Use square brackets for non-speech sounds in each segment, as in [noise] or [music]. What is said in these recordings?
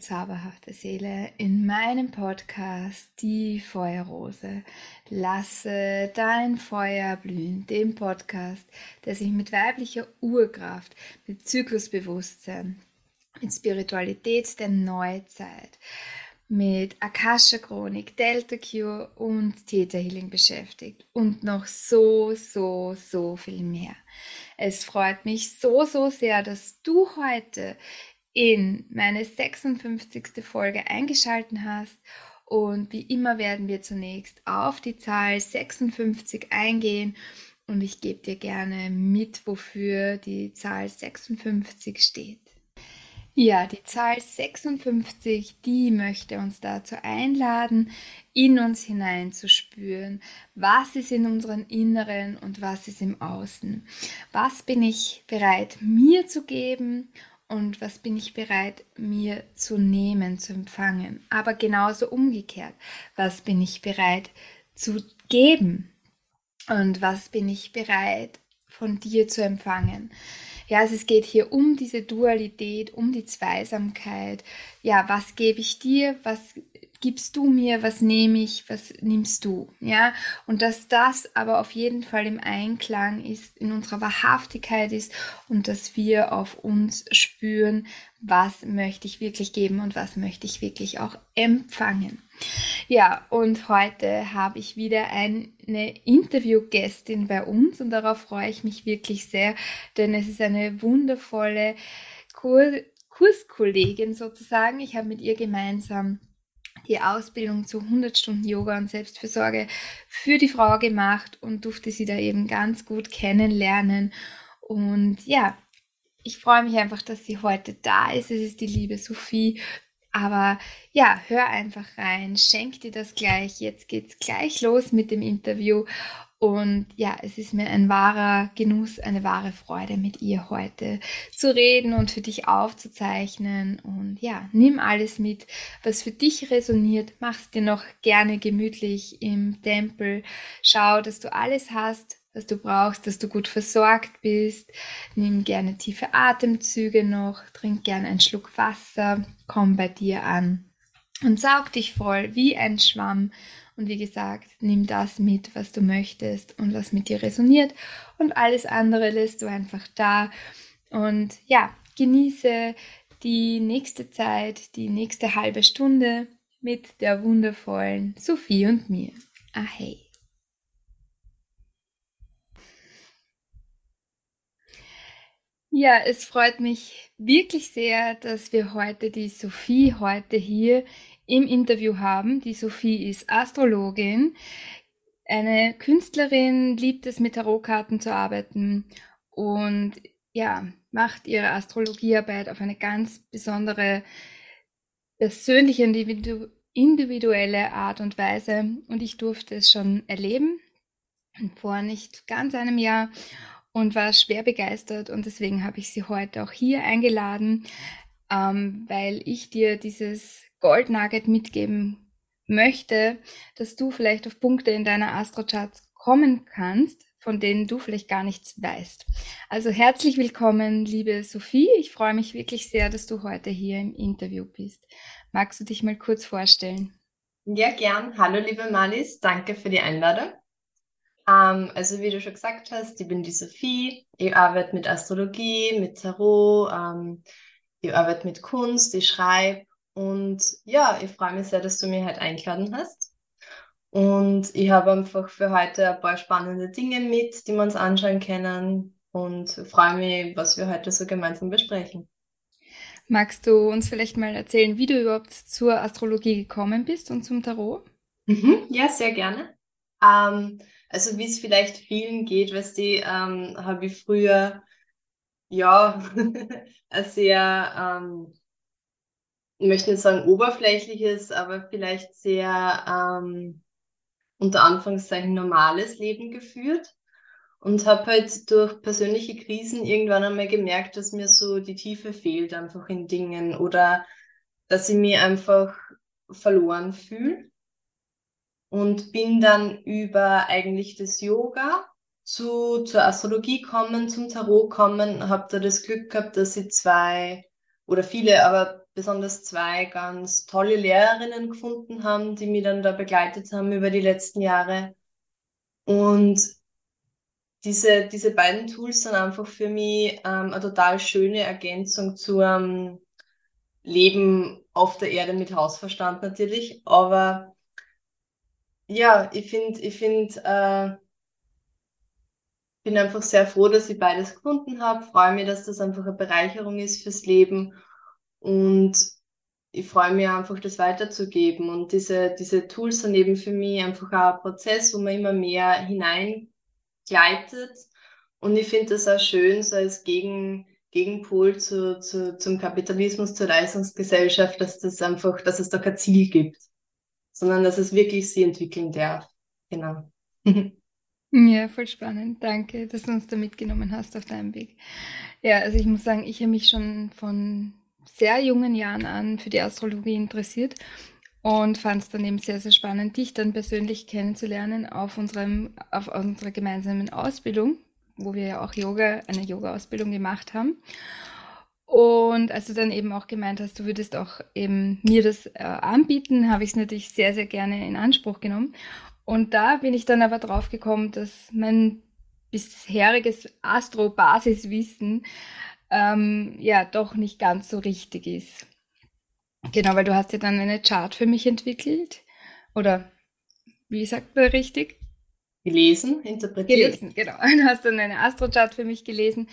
zauberhafte Seele, in meinem Podcast Die Feuerrose. Lasse dein Feuer blühen, dem Podcast, der sich mit weiblicher Urkraft, mit Zyklusbewusstsein, mit Spiritualität der Neuzeit, mit Akasha Chronik, Delta Cure und Theta Healing beschäftigt und noch so, so, so viel mehr. Es freut mich so, so sehr, dass du heute in meine 56. Folge eingeschalten hast und wie immer werden wir zunächst auf die Zahl 56 eingehen und ich gebe dir gerne mit, wofür die Zahl 56 steht. Ja, die Zahl 56, die möchte uns dazu einladen, in uns hineinzuspüren, was ist in unserem Inneren und was ist im Außen. Was bin ich bereit mir zu geben und was bin ich bereit mir zu nehmen, zu empfangen. Aber genauso umgekehrt, was bin ich bereit zu geben und was bin ich bereit von dir zu empfangen. Ja, also es geht hier um diese Dualität, um die Zweisamkeit. Ja, was gebe ich dir? Was gibst du mir? Was nehme ich? Was nimmst du? Ja, und dass das aber auf jeden Fall im Einklang ist, in unserer Wahrhaftigkeit ist und dass wir auf uns spüren, was möchte ich wirklich geben und was möchte ich wirklich auch empfangen. Ja, und heute habe ich wieder eine Interviewgästin bei uns und darauf freue ich mich wirklich sehr, denn es ist eine wundervolle Kur Kurskollegin sozusagen. Ich habe mit ihr gemeinsam die Ausbildung zu 100 Stunden Yoga und Selbstfürsorge für die Frau gemacht und durfte sie da eben ganz gut kennenlernen. Und ja, ich freue mich einfach, dass sie heute da ist. Es ist die liebe Sophie. Aber ja, hör einfach rein, schenk dir das gleich. Jetzt geht's gleich los mit dem Interview. Und ja, es ist mir ein wahrer Genuss, eine wahre Freude, mit ihr heute zu reden und für dich aufzuzeichnen. Und ja, nimm alles mit, was für dich resoniert. Mach's dir noch gerne gemütlich im Tempel. Schau, dass du alles hast, was du brauchst, dass du gut versorgt bist. Nimm gerne tiefe Atemzüge noch, trink gerne einen Schluck Wasser, komm bei dir an und saug dich voll wie ein Schwamm. Und wie gesagt, nimm das mit, was du möchtest und was mit dir resoniert und alles andere lässt du einfach da. Und ja, genieße die nächste Zeit, die nächste halbe Stunde mit der wundervollen Sophie und mir. Ah hey. Ja, es freut mich wirklich sehr, dass wir heute die Sophie heute hier im Interview haben. Die Sophie ist Astrologin, eine Künstlerin, liebt es mit Tarotkarten zu arbeiten und ja, macht ihre Astrologiearbeit auf eine ganz besondere, persönliche und individuelle Art und Weise. Und ich durfte es schon erleben, vor nicht ganz einem Jahr und war schwer begeistert und deswegen habe ich sie heute auch hier eingeladen, ähm, weil ich dir dieses Gold Nugget mitgeben möchte, dass du vielleicht auf Punkte in deiner Astrochart kommen kannst, von denen du vielleicht gar nichts weißt. Also herzlich willkommen, liebe Sophie. Ich freue mich wirklich sehr, dass du heute hier im Interview bist. Magst du dich mal kurz vorstellen? Ja, gern. Hallo, liebe Malis. Danke für die Einladung. Ähm, also wie du schon gesagt hast, ich bin die Sophie. Ich arbeite mit Astrologie, mit Tarot, ähm, ich arbeite mit Kunst, ich schreibe und ja, ich freue mich sehr, dass du mich heute eingeladen hast. Und ich habe einfach für heute ein paar spannende Dinge mit, die wir uns anschauen können und freue mich, was wir heute so gemeinsam besprechen. Magst du uns vielleicht mal erzählen, wie du überhaupt zur Astrologie gekommen bist und zum Tarot? Mhm, ja, sehr gerne. Ähm, also wie es vielleicht vielen geht, weißt du, ähm, habe ich früher ja [laughs] sehr, ähm, ich möchte nicht sagen oberflächliches, aber vielleicht sehr ähm, unter Anführungszeichen normales Leben geführt. und habe halt durch persönliche Krisen irgendwann einmal gemerkt, dass mir so die Tiefe fehlt einfach in Dingen oder dass ich mich einfach verloren fühle und bin dann über eigentlich das Yoga zu, zur Astrologie kommen, zum Tarot kommen, habe da das Glück gehabt, dass ich zwei oder viele, aber besonders zwei ganz tolle Lehrerinnen gefunden haben, die mich dann da begleitet haben über die letzten Jahre. Und diese, diese beiden Tools sind einfach für mich ähm, eine total schöne Ergänzung zum Leben auf der Erde mit Hausverstand natürlich. Aber ja, ich finde, ich finde, äh, bin einfach sehr froh, dass ich beides gefunden habe. Freue mich, dass das einfach eine Bereicherung ist fürs Leben. Und ich freue mich einfach, das weiterzugeben. Und diese, diese Tools sind eben für mich einfach auch ein Prozess, wo man immer mehr hineingleitet. Und ich finde das auch schön, so als Gegen, Gegenpol zu, zu, zum Kapitalismus, zur Leistungsgesellschaft, dass das einfach, dass es da kein Ziel gibt, sondern dass es wirklich sie entwickeln darf. Genau. [laughs] Ja, voll spannend. Danke, dass du uns da mitgenommen hast auf deinem Weg. Ja, also ich muss sagen, ich habe mich schon von sehr jungen Jahren an für die Astrologie interessiert und fand es dann eben sehr, sehr spannend, dich dann persönlich kennenzulernen auf, unserem, auf unserer gemeinsamen Ausbildung, wo wir ja auch Yoga, eine Yoga-Ausbildung gemacht haben. Und als du dann eben auch gemeint hast, du würdest auch eben mir das äh, anbieten, habe ich es natürlich sehr, sehr gerne in Anspruch genommen. Und da bin ich dann aber drauf gekommen, dass mein bisheriges Astro-Basiswissen ähm, ja doch nicht ganz so richtig ist. Genau, weil du hast ja dann eine Chart für mich entwickelt. Oder wie sagt man richtig? Gelesen, interpretiert. Gelesen, genau. [laughs] Du hast dann eine Astro-Chart für mich gelesen.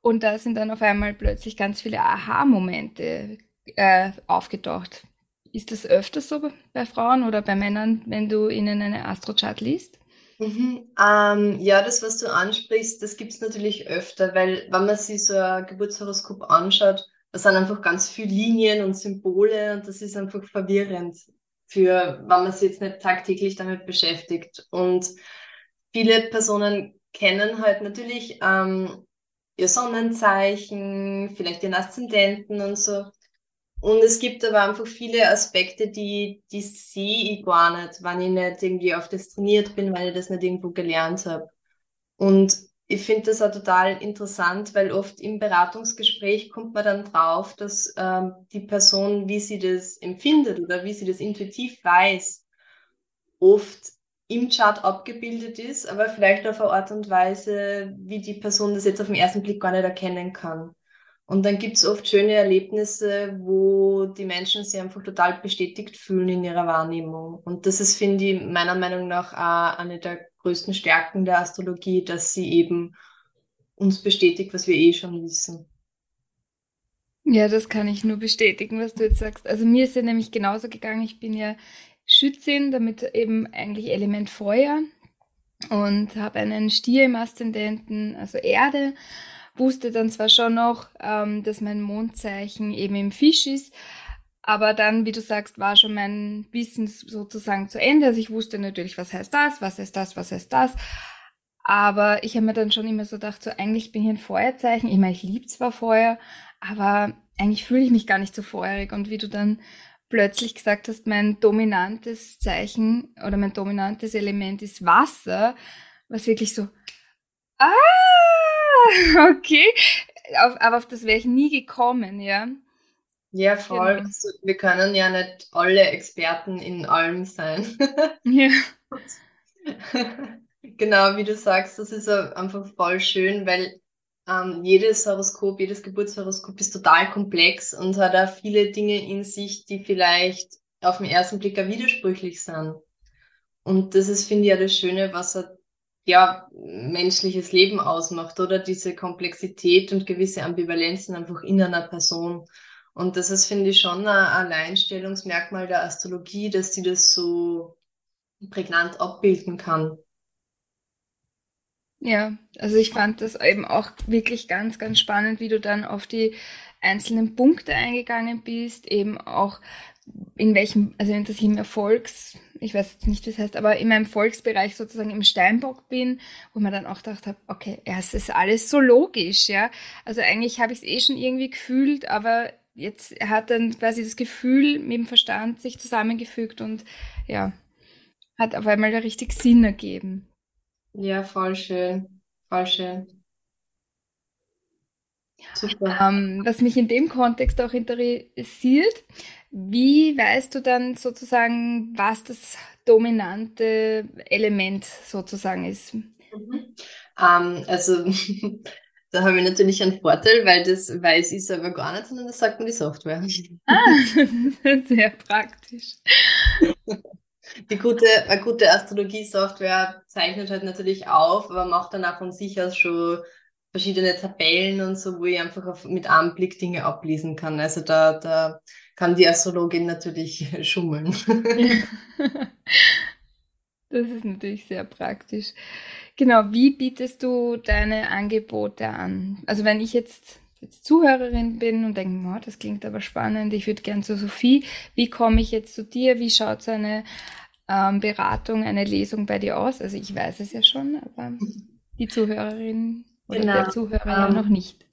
Und da sind dann auf einmal plötzlich ganz viele Aha-Momente äh, aufgetaucht. Ist das öfters so bei Frauen oder bei Männern, wenn du ihnen eine Astro-Chart liest? Mhm. Ähm, ja, das, was du ansprichst, das gibt es natürlich öfter, weil wenn man sich so ein Geburtshoroskop anschaut, da sind einfach ganz viele Linien und Symbole und das ist einfach verwirrend für, wenn man sich jetzt nicht tagtäglich damit beschäftigt. Und viele Personen kennen halt natürlich ähm, ihr Sonnenzeichen, vielleicht ihren Aszendenten und so. Und es gibt aber einfach viele Aspekte, die, die sehe ich gar nicht, wenn ich nicht irgendwie auf das trainiert bin, weil ich das nicht irgendwo gelernt habe. Und ich finde das auch total interessant, weil oft im Beratungsgespräch kommt man dann drauf, dass ähm, die Person, wie sie das empfindet oder wie sie das intuitiv weiß, oft im Chart abgebildet ist, aber vielleicht auf eine Art und Weise, wie die Person das jetzt auf den ersten Blick gar nicht erkennen kann. Und dann gibt es oft schöne Erlebnisse, wo die Menschen sich einfach total bestätigt fühlen in ihrer Wahrnehmung. Und das ist, finde ich, meiner Meinung nach auch eine der größten Stärken der Astrologie, dass sie eben uns bestätigt, was wir eh schon wissen. Ja, das kann ich nur bestätigen, was du jetzt sagst. Also mir ist ja nämlich genauso gegangen. Ich bin ja Schützin, damit eben eigentlich Element Feuer und habe einen Stier im Aszendenten, also Erde wusste dann zwar schon noch, ähm, dass mein Mondzeichen eben im Fisch ist, aber dann, wie du sagst, war schon mein Wissen sozusagen zu Ende. Also ich wusste natürlich, was heißt das, was heißt das, was heißt das. Aber ich habe mir dann schon immer so gedacht, so eigentlich bin ich ein Feuerzeichen. Ich meine, ich liebe zwar Feuer, aber eigentlich fühle ich mich gar nicht so feurig. Und wie du dann plötzlich gesagt hast, mein dominantes Zeichen oder mein dominantes Element ist Wasser, was wirklich so, ah, [laughs] okay. Auf, aber auf das wäre ich nie gekommen, ja. Ja, voll. Genau. Also, wir können ja nicht alle Experten in allem sein. [laughs] ja. genau, wie du sagst, das ist einfach voll schön, weil ähm, jedes Horoskop, jedes Geburtshoroskop ist total komplex und hat auch viele Dinge in sich, die vielleicht auf den ersten Blick auch widersprüchlich sind. Und das ist, finde ich, ja das Schöne, was er ja, menschliches Leben ausmacht, oder? Diese Komplexität und gewisse Ambivalenzen einfach in einer Person. Und das ist, finde ich, schon ein Alleinstellungsmerkmal der Astrologie, dass sie das so prägnant abbilden kann. Ja, also ich fand das eben auch wirklich ganz, ganz spannend, wie du dann auf die einzelnen Punkte eingegangen bist, eben auch in welchem, also in das im Erfolgs, ich weiß jetzt nicht, wie es heißt, aber in meinem Volksbereich sozusagen im Steinbock bin, wo man dann auch gedacht habe, okay, ja, es ist alles so logisch, ja. Also eigentlich habe ich es eh schon irgendwie gefühlt, aber jetzt hat dann quasi das Gefühl mit dem Verstand sich zusammengefügt und ja, hat auf einmal richtig Sinn ergeben. Ja, voll schön. Voll schön. Super. Ähm, was mich in dem Kontext auch interessiert, wie weißt du dann sozusagen, was das dominante Element sozusagen ist? Mhm. Ähm, also [laughs] da habe ich natürlich einen Vorteil, weil das weiß ich selber gar nicht, sondern das sagt mir die Software. Ah, [laughs] sehr praktisch. Die gute, eine gute Astrologie-Software zeichnet halt natürlich auf, aber macht dann auch von sich aus schon verschiedene Tabellen und so, wo ich einfach auf, mit einem Blick Dinge ablesen kann. Also da, da kann die Astrologin natürlich [laughs] schummeln. [laughs] das ist natürlich sehr praktisch. Genau, wie bietest du deine Angebote an? Also wenn ich jetzt, jetzt Zuhörerin bin und denke, oh, das klingt aber spannend, ich würde gern zu Sophie, wie komme ich jetzt zu dir? Wie schaut so eine ähm, Beratung, eine Lesung bei dir aus? Also ich weiß es ja schon, aber die Zuhörerin oder genau. der Zuhörer ja ähm, noch nicht.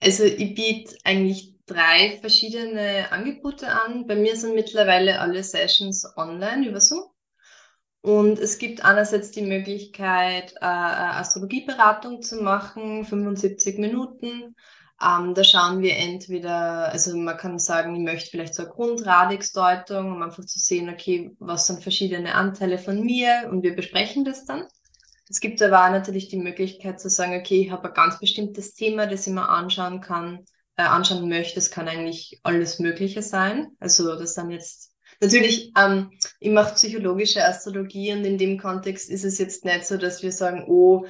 Also ich biete eigentlich drei verschiedene Angebote an. Bei mir sind mittlerweile alle Sessions online über Zoom. Und es gibt einerseits die Möglichkeit, äh, Astrologieberatung zu machen, 75 Minuten. Ähm, da schauen wir entweder, also man kann sagen, ich möchte vielleicht so eine Grundradixdeutung, um einfach zu sehen, okay, was sind verschiedene Anteile von mir und wir besprechen das dann. Es gibt aber auch natürlich die Möglichkeit zu sagen, okay, ich habe ein ganz bestimmtes Thema, das ich mir anschauen kann, äh, anschauen möchte. Es kann eigentlich alles Mögliche sein. Also das sind jetzt natürlich, ähm, ich mache psychologische Astrologie und in dem Kontext ist es jetzt nicht so, dass wir sagen, oh,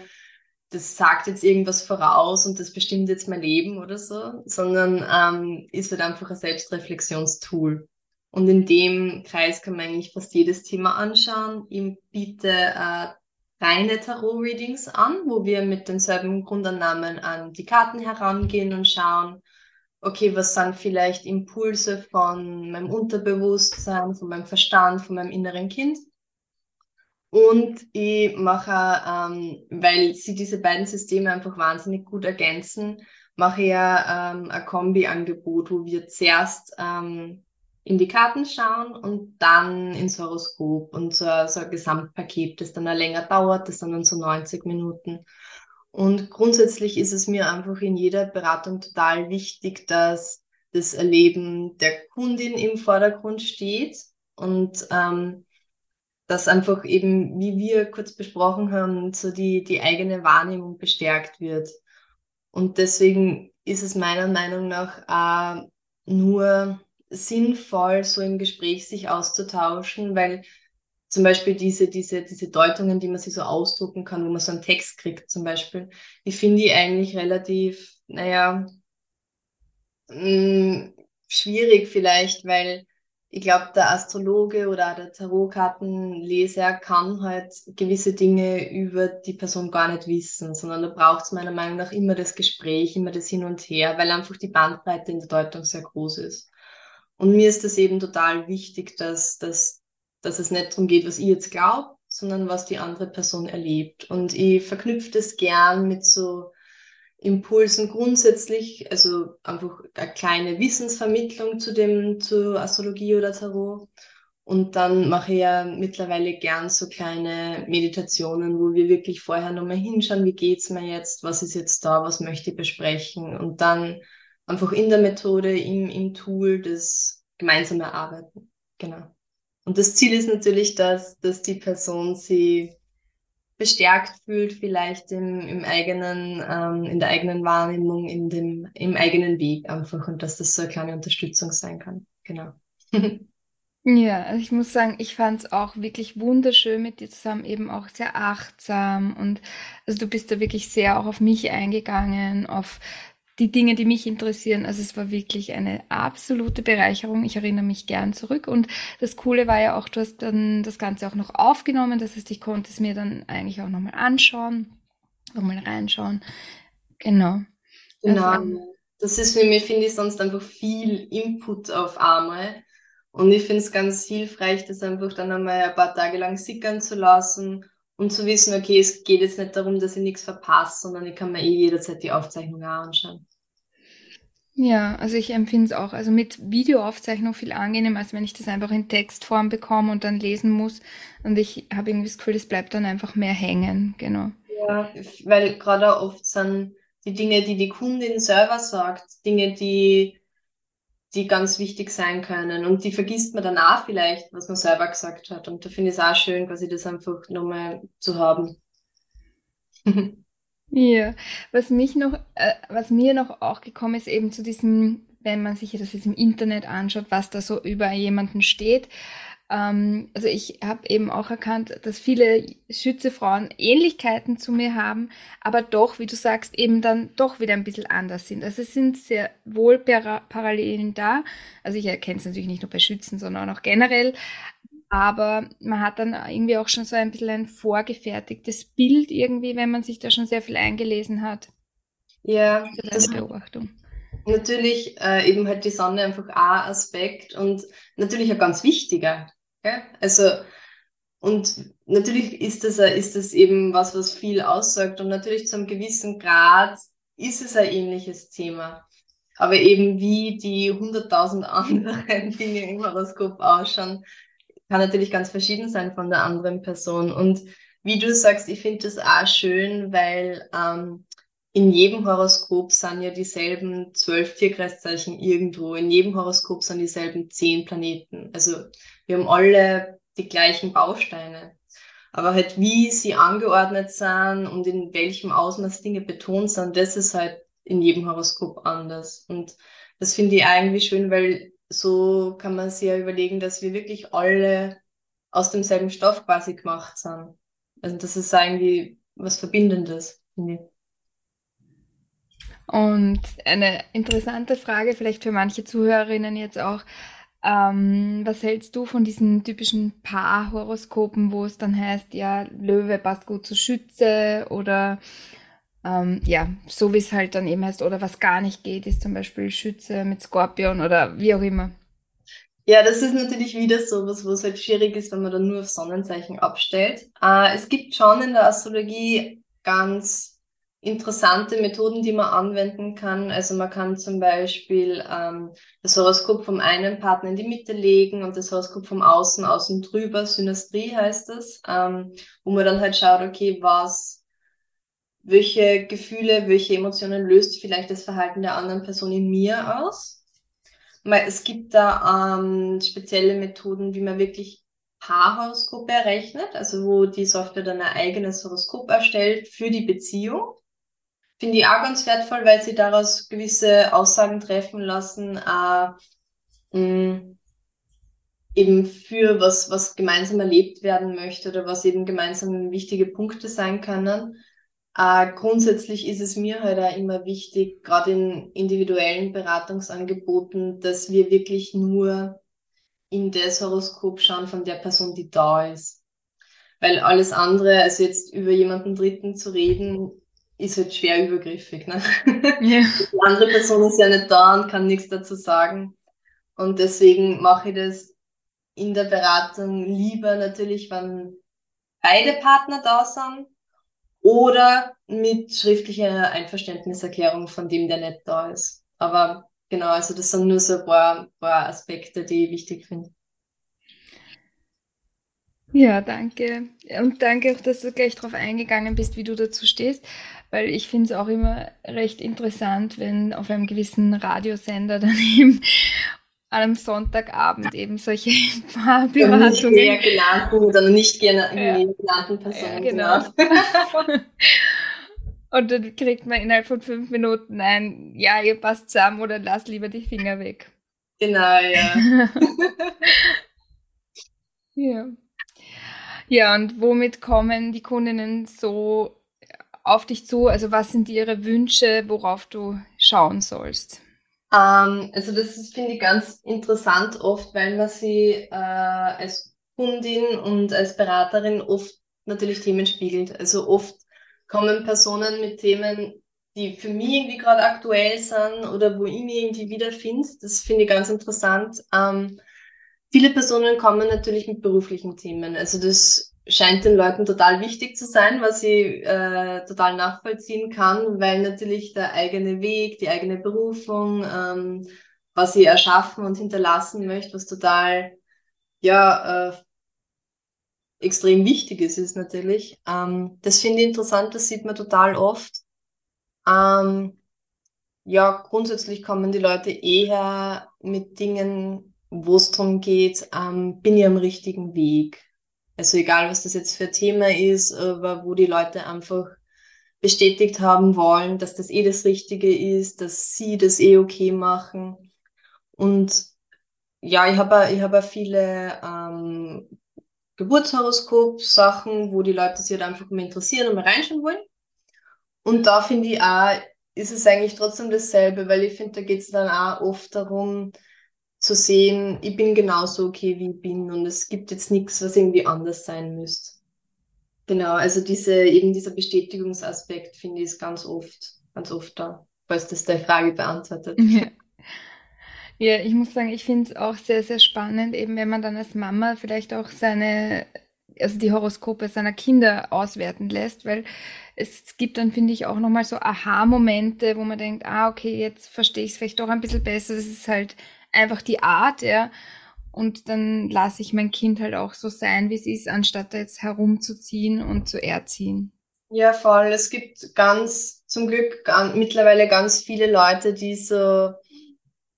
das sagt jetzt irgendwas voraus und das bestimmt jetzt mein Leben oder so, sondern ähm, ist halt einfach ein Selbstreflexionstool. Und in dem Kreis kann man eigentlich fast jedes Thema anschauen. Ich biete äh, reine Tarot-Readings an, wo wir mit denselben Grundannahmen an die Karten herangehen und schauen, okay, was sind vielleicht Impulse von meinem Unterbewusstsein, von meinem Verstand, von meinem inneren Kind. Und ich mache, ähm, weil sie diese beiden Systeme einfach wahnsinnig gut ergänzen, mache ich ja ähm, ein Kombi-Angebot, wo wir zuerst ähm, in die Karten schauen und dann ins Horoskop und so, so ein Gesamtpaket, das dann länger dauert, das sind dann so 90 Minuten. Und grundsätzlich ist es mir einfach in jeder Beratung total wichtig, dass das Erleben der Kundin im Vordergrund steht und ähm, dass einfach eben, wie wir kurz besprochen haben, so die, die eigene Wahrnehmung bestärkt wird. Und deswegen ist es meiner Meinung nach äh, nur sinnvoll, so im Gespräch sich auszutauschen, weil zum Beispiel diese, diese, diese Deutungen, die man sich so ausdrucken kann, wo man so einen Text kriegt zum Beispiel, die finde ich eigentlich relativ, naja, mh, mm, schwierig vielleicht, weil ich glaube, der Astrologe oder der Tarotkartenleser kann halt gewisse Dinge über die Person gar nicht wissen, sondern da braucht es meiner Meinung nach immer das Gespräch, immer das Hin und Her, weil einfach die Bandbreite in der Deutung sehr groß ist. Und mir ist es eben total wichtig, dass, dass, dass es nicht darum geht, was ich jetzt glaube, sondern was die andere Person erlebt. Und ich verknüpfe das gern mit so Impulsen grundsätzlich, also einfach eine kleine Wissensvermittlung zu dem, zu Astrologie oder Tarot. Und dann mache ich ja mittlerweile gern so kleine Meditationen, wo wir wirklich vorher nochmal hinschauen, wie geht's mir jetzt, was ist jetzt da, was möchte ich besprechen. Und dann einfach in der Methode, im, im Tool das gemeinsam erarbeiten. Genau. Und das Ziel ist natürlich, dass, dass die Person sie bestärkt fühlt, vielleicht im, im eigenen, ähm, in der eigenen Wahrnehmung, in dem, im eigenen Weg einfach und dass das so eine kleine Unterstützung sein kann. Genau. [laughs] Ja, also ich muss sagen, ich fand es auch wirklich wunderschön mit dir zusammen, eben auch sehr achtsam und also du bist da wirklich sehr auch auf mich eingegangen, auf die Dinge, die mich interessieren. Also es war wirklich eine absolute Bereicherung. Ich erinnere mich gern zurück. Und das Coole war ja auch, du hast dann das Ganze auch noch aufgenommen. Das heißt, ich konnte es mir dann eigentlich auch nochmal anschauen, nochmal reinschauen. Genau. Genau. Also, das ist für mich, finde ich, sonst einfach viel Input auf einmal. Und ich finde es ganz hilfreich, das einfach dann einmal ein paar Tage lang sickern zu lassen und zu wissen, okay, es geht jetzt nicht darum, dass ich nichts verpasse, sondern ich kann mir eh jederzeit die Aufzeichnung auch anschauen. Ja, also ich empfinde es auch, also mit Videoaufzeichnung viel angenehmer, als wenn ich das einfach in Textform bekomme und dann lesen muss. Und ich habe irgendwie das Gefühl, es bleibt dann einfach mehr hängen, genau. Ja, weil gerade oft sind die Dinge, die die Kundin selber sagt, Dinge, die die ganz wichtig sein können. Und die vergisst man danach vielleicht, was man selber gesagt hat. Und da finde ich es auch schön, quasi das einfach nochmal zu haben. [laughs] ja, was mich noch, äh, was mir noch auch gekommen ist, eben zu diesem, wenn man sich das jetzt im Internet anschaut, was da so über jemanden steht, ähm, also ich habe eben auch erkannt, dass viele Schützefrauen Ähnlichkeiten zu mir haben, aber doch, wie du sagst, eben dann doch wieder ein bisschen anders sind. Also es sind sehr wohl Para Parallelen da. Also ich erkenne es natürlich nicht nur bei Schützen, sondern auch generell. Aber man hat dann irgendwie auch schon so ein bisschen ein vorgefertigtes Bild irgendwie, wenn man sich da schon sehr viel eingelesen hat. Ja, das ist eine Beobachtung. Natürlich äh, eben halt die Sonne einfach ein Aspekt und natürlich ein ganz wichtiger. Ja? Also, und natürlich ist das, ist das eben was, was viel aussagt. Und natürlich zu einem gewissen Grad ist es ein ähnliches Thema. Aber eben wie die hunderttausend [laughs] anderen Dinge im Horoskop ausschauen, kann natürlich ganz verschieden sein von der anderen Person. Und wie du sagst, ich finde das auch schön, weil ähm, in jedem Horoskop sind ja dieselben zwölf Tierkreiszeichen irgendwo. In jedem Horoskop sind dieselben zehn Planeten. Also wir haben alle die gleichen Bausteine. Aber halt, wie sie angeordnet sind und in welchem Ausmaß Dinge betont sind, das ist halt in jedem Horoskop anders. Und das finde ich eigentlich schön, weil so kann man sich ja überlegen, dass wir wirklich alle aus demselben Stoff quasi gemacht sind. Also das ist irgendwie was Verbindendes, finde ich. Und eine interessante Frage vielleicht für manche Zuhörerinnen jetzt auch. Ähm, was hältst du von diesen typischen Paarhoroskopen, wo es dann heißt, ja, Löwe passt gut zu Schütze oder ähm, ja, so wie es halt dann eben heißt, oder was gar nicht geht, ist zum Beispiel Schütze mit Skorpion oder wie auch immer. Ja, das ist natürlich wieder so was, was halt schwierig ist, wenn man dann nur auf Sonnenzeichen abstellt. Äh, es gibt schon in der Astrologie ganz interessante Methoden, die man anwenden kann. Also man kann zum Beispiel ähm, das Horoskop vom einen Partner in die Mitte legen und das Horoskop vom Außen außen drüber, Synastrie heißt das, ähm, wo man dann halt schaut, okay, was, welche Gefühle, welche Emotionen löst vielleicht das Verhalten der anderen Person in mir aus. Es gibt da ähm, spezielle Methoden, wie man wirklich Paarhoroskope errechnet, also wo die Software dann ein eigenes Horoskop erstellt für die Beziehung finde ich auch ganz wertvoll, weil sie daraus gewisse Aussagen treffen lassen, äh, mh, eben für was, was gemeinsam erlebt werden möchte oder was eben gemeinsam wichtige Punkte sein können. Äh, grundsätzlich ist es mir halt auch immer wichtig, gerade in individuellen Beratungsangeboten, dass wir wirklich nur in das Horoskop schauen von der Person, die da ist. Weil alles andere, also jetzt über jemanden Dritten zu reden, ist halt schwer übergriffig. Ne? [laughs] Ja. Die andere Person ist ja nicht da und kann nichts dazu sagen. Und deswegen mache ich das in der Beratung lieber natürlich, wenn beide Partner da sind oder mit schriftlicher Einverständniserklärung von dem, der nicht da ist. Aber genau, also das sind nur so ein paar, paar Aspekte, die ich wichtig finde. Ja, danke. Und danke auch, dass du gleich darauf eingegangen bist, wie du dazu stehst, weil ich finde es auch immer recht interessant, wenn auf einem gewissen Radiosender dann [laughs] eben an einem Sonntagabend eben solche [laughs] Beratungen. Nicht mehr [laughs] genannten oder nicht gerne ja. genannten Personen. Ja, genau. [laughs] Und dann kriegt man innerhalb von fünf Minuten ein, ja, ihr passt zusammen oder lasst lieber die Finger weg. Genau, ja. ja. Ja, und womit kommen die Kundinnen so auf dich zu? Also was sind ihre Wünsche, worauf du schauen sollst? Ähm, also das finde ich ganz interessant oft, weil man sie äh, als Kundin und als Beraterin oft natürlich Themen spiegelt. Also oft kommen Personen mit Themen, die für mich irgendwie gerade aktuell sind oder wo ich mich irgendwie wiederfinde. Das finde ich ganz interessant. Ähm, viele Personen kommen natürlich mit beruflichen Themen. Also das scheint den Leuten total wichtig zu sein, was ich äh, total nachvollziehen kann, weil natürlich der eigene Weg, die eigene Berufung, ähm, was ich erschaffen und hinterlassen möchte, was total ja äh, extrem wichtig ist, ist natürlich. Ähm, das finde ich interessant, das sieht man total oft. Ähm, ja, grundsätzlich kommen die Leute eher mit Dingen, wo es darum geht, ähm, bin ich am richtigen Weg. Also egal, was das jetzt für ein Thema ist, aber wo die Leute einfach bestätigt haben wollen, dass das eh das Richtige ist, dass sie das eh okay machen. Und ja, ich habe ich hab viele ähm, Geburtshoroskop-Sachen, wo die Leute sich halt einfach mal interessieren und mal reinschauen wollen. Und da finde ich auch, ist es eigentlich trotzdem dasselbe, weil ich finde, da geht es dann auch oft darum, zu sehen, ich bin genauso okay, wie ich bin und es gibt jetzt nichts, was irgendwie anders sein müsste. Genau, also diese, eben dieser Bestätigungsaspekt finde ich ganz oft, ganz oft da, falls das deine Frage beantwortet. [laughs] Ja. Ja, ich muss sagen, ich finde es auch sehr, sehr spannend, eben wenn man dann als Mama vielleicht auch seine, also die Horoskope seiner Kinder auswerten lässt, weil es gibt dann, finde ich, auch nochmal so Aha-Momente, wo man denkt, ah, okay, jetzt verstehe ich es vielleicht doch ein bisschen besser. Das ist halt einfach die Art, ja. Und dann lasse ich mein Kind halt auch so sein, wie es ist, anstatt da jetzt herumzuziehen und zu erziehen. Ja, voll. Es gibt ganz, zum Glück ganz, mittlerweile ganz viele Leute, die so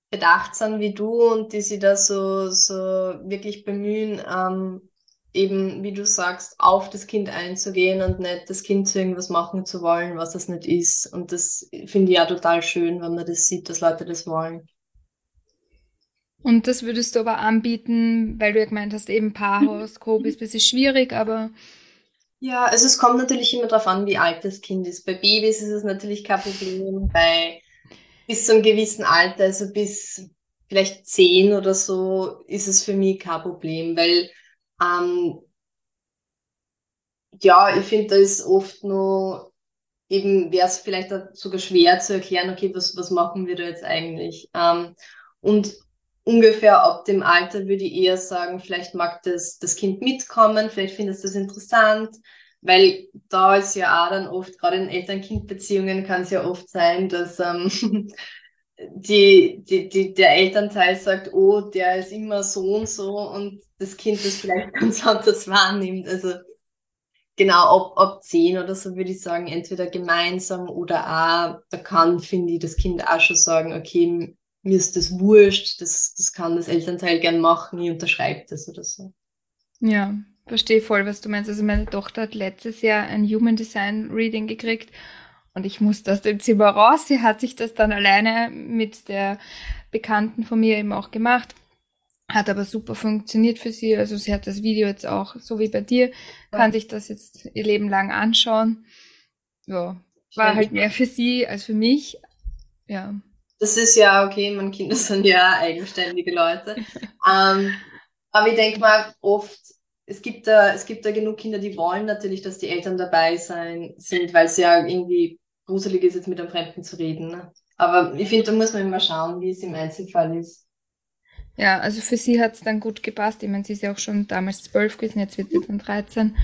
bedacht sind wie du und die sich da so, so wirklich bemühen, ähm, eben, wie du sagst, auf das Kind einzugehen und nicht das Kind zu irgendwas machen zu wollen, was es nicht ist. Und das finde ich ja total schön, wenn man das sieht, dass Leute das wollen. Und das würdest du aber anbieten, weil du ja gemeint hast, eben Paarhoroskop ist ein bisschen schwierig, aber. Ja, also es kommt natürlich immer darauf an, wie alt das Kind ist. Bei Babys ist es natürlich kein Problem, bei bis zu einem gewissen Alter, also bis vielleicht zehn oder so, ist es für mich kein Problem, weil ähm, ja, ich finde, da ist oft nur eben wäre es vielleicht sogar schwer zu erklären, okay, was, was machen wir da jetzt eigentlich? Ähm, und ungefähr ab dem Alter würde ich eher sagen, vielleicht mag das, das Kind mitkommen, vielleicht findest du das interessant, weil da ist ja auch dann oft, gerade in Eltern-Kind-Beziehungen kann es ja oft sein, dass ähm, [laughs] die, die, die, der Elternteil sagt, oh, der ist immer so und so und das Kind das vielleicht [laughs] ganz anders wahrnimmt. Also genau, ab, ab zehn oder so würde ich sagen, entweder gemeinsam oder auch, da kann, finde ich, das Kind auch schon sagen, okay, mir ist das wurscht, das, das kann das Elternteil gern machen, ich unterschreibe das oder so. Ja, verstehe voll, was du meinst. Also meine Tochter hat letztes Jahr ein Human Design Reading gekriegt und ich musste aus dem Zimmer raus. Sie hat sich das dann alleine mit der Bekannten von mir eben auch gemacht. Hat aber super funktioniert für sie. Also sie hat das Video jetzt auch, so wie bei dir, kann sich das jetzt ihr Leben lang anschauen. Ja, war halt mehr für sie als für mich. Ja. Das ist ja okay, meine Kinder sind ja eigenständige Leute. ähm, aber ich denke mal, oft, es gibt, da, es gibt da genug Kinder, die wollen natürlich, dass die Eltern dabei sein, sind, weil es ja irgendwie gruselig ist, jetzt mit einem Fremden zu reden. Ne? Aber ich finde, da muss man immer schauen, wie es im Einzelfall ist. Ja, also für sie hat es dann gut gepasst. Ich meine, sie ist ja auch schon damals zwölf gewesen, jetzt wird sie dann 13.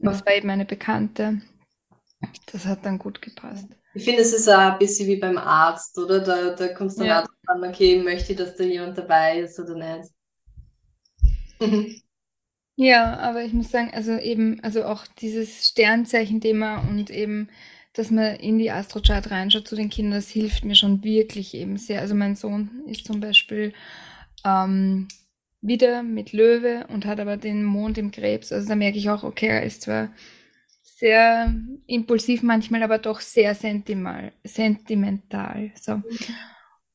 Das war eben eine Bekannte. Das hat dann gut gepasst. Ich finde, es ist auch ein bisschen wie beim Arzt, oder? Da, da kommst du ja. an, okay, möchte ich, dass da jemand dabei ist oder nicht. [laughs] ja, aber ich muss sagen, also eben, also auch dieses Sternzeichen-Thema und eben, dass man in die Astrochart reinschaut zu den Kindern, das hilft mir schon wirklich eben sehr. Also mein Sohn ist zum Beispiel ähm, wieder mit Löwe und hat aber den Mond im Krebs. Also da merke ich auch, okay, er ist zwar sehr impulsiv manchmal, aber doch sehr sentimental. sentimental so.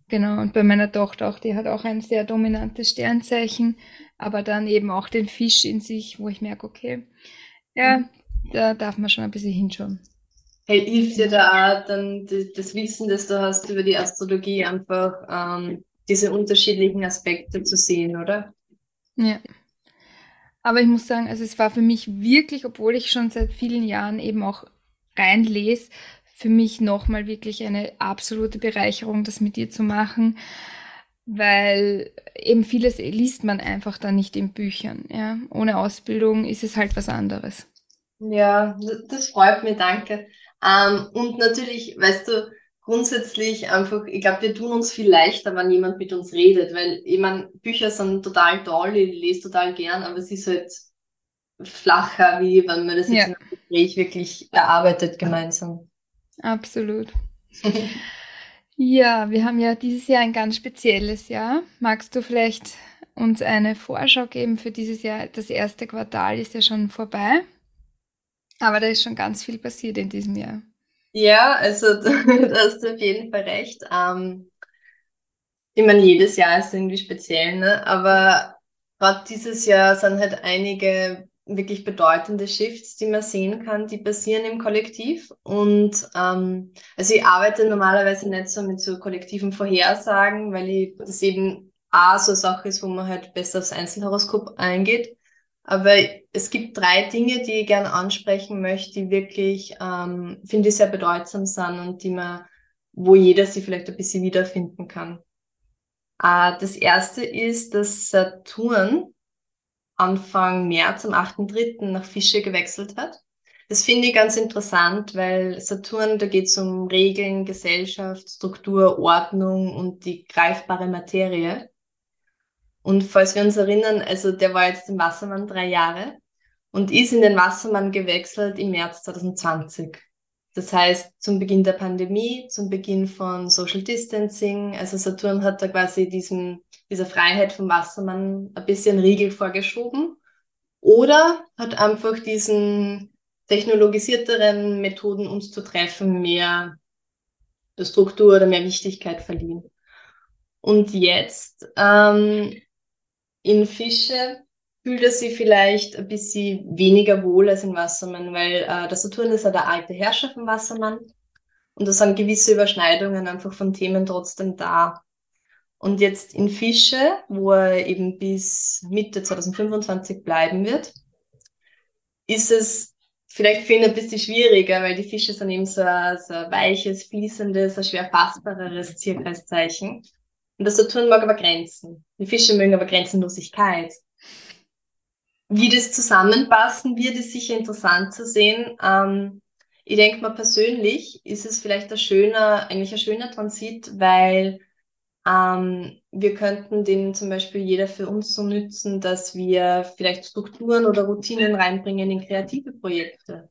Genau, und bei meiner Tochter auch, die hat auch ein sehr dominantes Sternzeichen, aber dann eben auch den Fisch in sich, wo ich merke, okay, ja, mhm. da darf man schon ein bisschen hinschauen. Hey, hilft dir da auch dann das Wissen, das du hast über die Astrologie, einfach ähm, diese unterschiedlichen Aspekte zu sehen, oder? Ja. Aber ich muss sagen, also es war für mich wirklich, obwohl ich schon seit vielen Jahren eben auch reinlese, für mich nochmal wirklich eine absolute Bereicherung, das mit dir zu machen. weil eben vieles liest man einfach dann nicht in Büchern. Ja? Ohne Ausbildung ist es halt was anderes. Ja, das freut mich, danke. Ähm, und natürlich, weißt du, grundsätzlich einfach, ich glaube, wir tun uns viel leichter, wenn jemand mit uns redet, weil ich meine, Bücher sind total toll, ich lese total gern, aber es ist halt flacher, wie wenn man das jetzt ja. in einem Gespräch wirklich erarbeitet gemeinsam. Absolut. [laughs] ja, wir haben ja dieses Jahr ein ganz spezielles Jahr. Magst du vielleicht uns eine Vorschau geben für dieses Jahr? Das erste Quartal ist ja schon vorbei, aber da ist schon ganz viel passiert in diesem Jahr. Ja, also [laughs] du hast auf jeden Fall recht. Ähm, ich meine, jedes Jahr ist irgendwie speziell, ne? aber gerade dieses Jahr sind halt einige wirklich bedeutende Shifts, die man sehen kann, die passieren im Kollektiv. Und ähm, also ich arbeite normalerweise nicht so mit so kollektiven Vorhersagen, weil ich das eben auch so eine Sache ist, wo man halt besser aufs Einzelhoroskop eingeht. Aber es gibt drei Dinge, die ich gerne ansprechen möchte, die wirklich, ähm, finde ich, sehr bedeutsam sind und die man, wo jeder sich vielleicht ein bisschen wiederfinden kann. Äh, das erste ist, dass Saturn Anfang März, am 8.3. nach Fische gewechselt hat. Das finde ich ganz interessant, weil Saturn, da geht es um Regeln, Gesellschaft, Struktur, Ordnung und die greifbare Materie. Und falls wir uns erinnern, also der war jetzt im Wassermann drei Jahre und ist in den Wassermann gewechselt im März 2020. Das heißt, zum Beginn der Pandemie, zum Beginn von Social Distancing, also Saturn hat da quasi diesen, diese Freiheit vom Wassermann ein bisschen Riegel vorgeschoben oder hat einfach diesen technologisierteren Methoden, uns zu treffen, mehr Struktur oder mehr Wichtigkeit verliehen. Und jetzt ähm, in Fische fühlt er sich vielleicht ein bisschen weniger wohl als in Wassermann, weil äh, der Saturn ist ja der alte Herrscher vom Wassermann und da sind gewisse Überschneidungen einfach von Themen trotzdem da. Und jetzt in Fische, wo er eben bis Mitte 2025 bleiben wird, ist es vielleicht für ihn ein bisschen schwieriger, weil die Fische sind eben so ein, so ein weiches, fließendes, ein schwer fassbareres Tierkreiszeichen. Und der Saturn mag aber Grenzen. Die Fische mögen aber Grenzenlosigkeit. Wie das zusammenpassen wird, ist sicher interessant zu sehen. Ähm, ich denke mal persönlich ist es vielleicht ein schöner, eigentlich ein schöner Transit, weil ähm, wir könnten den zum Beispiel jeder für uns so nützen, dass wir vielleicht Strukturen oder Routinen reinbringen in kreative Projekte.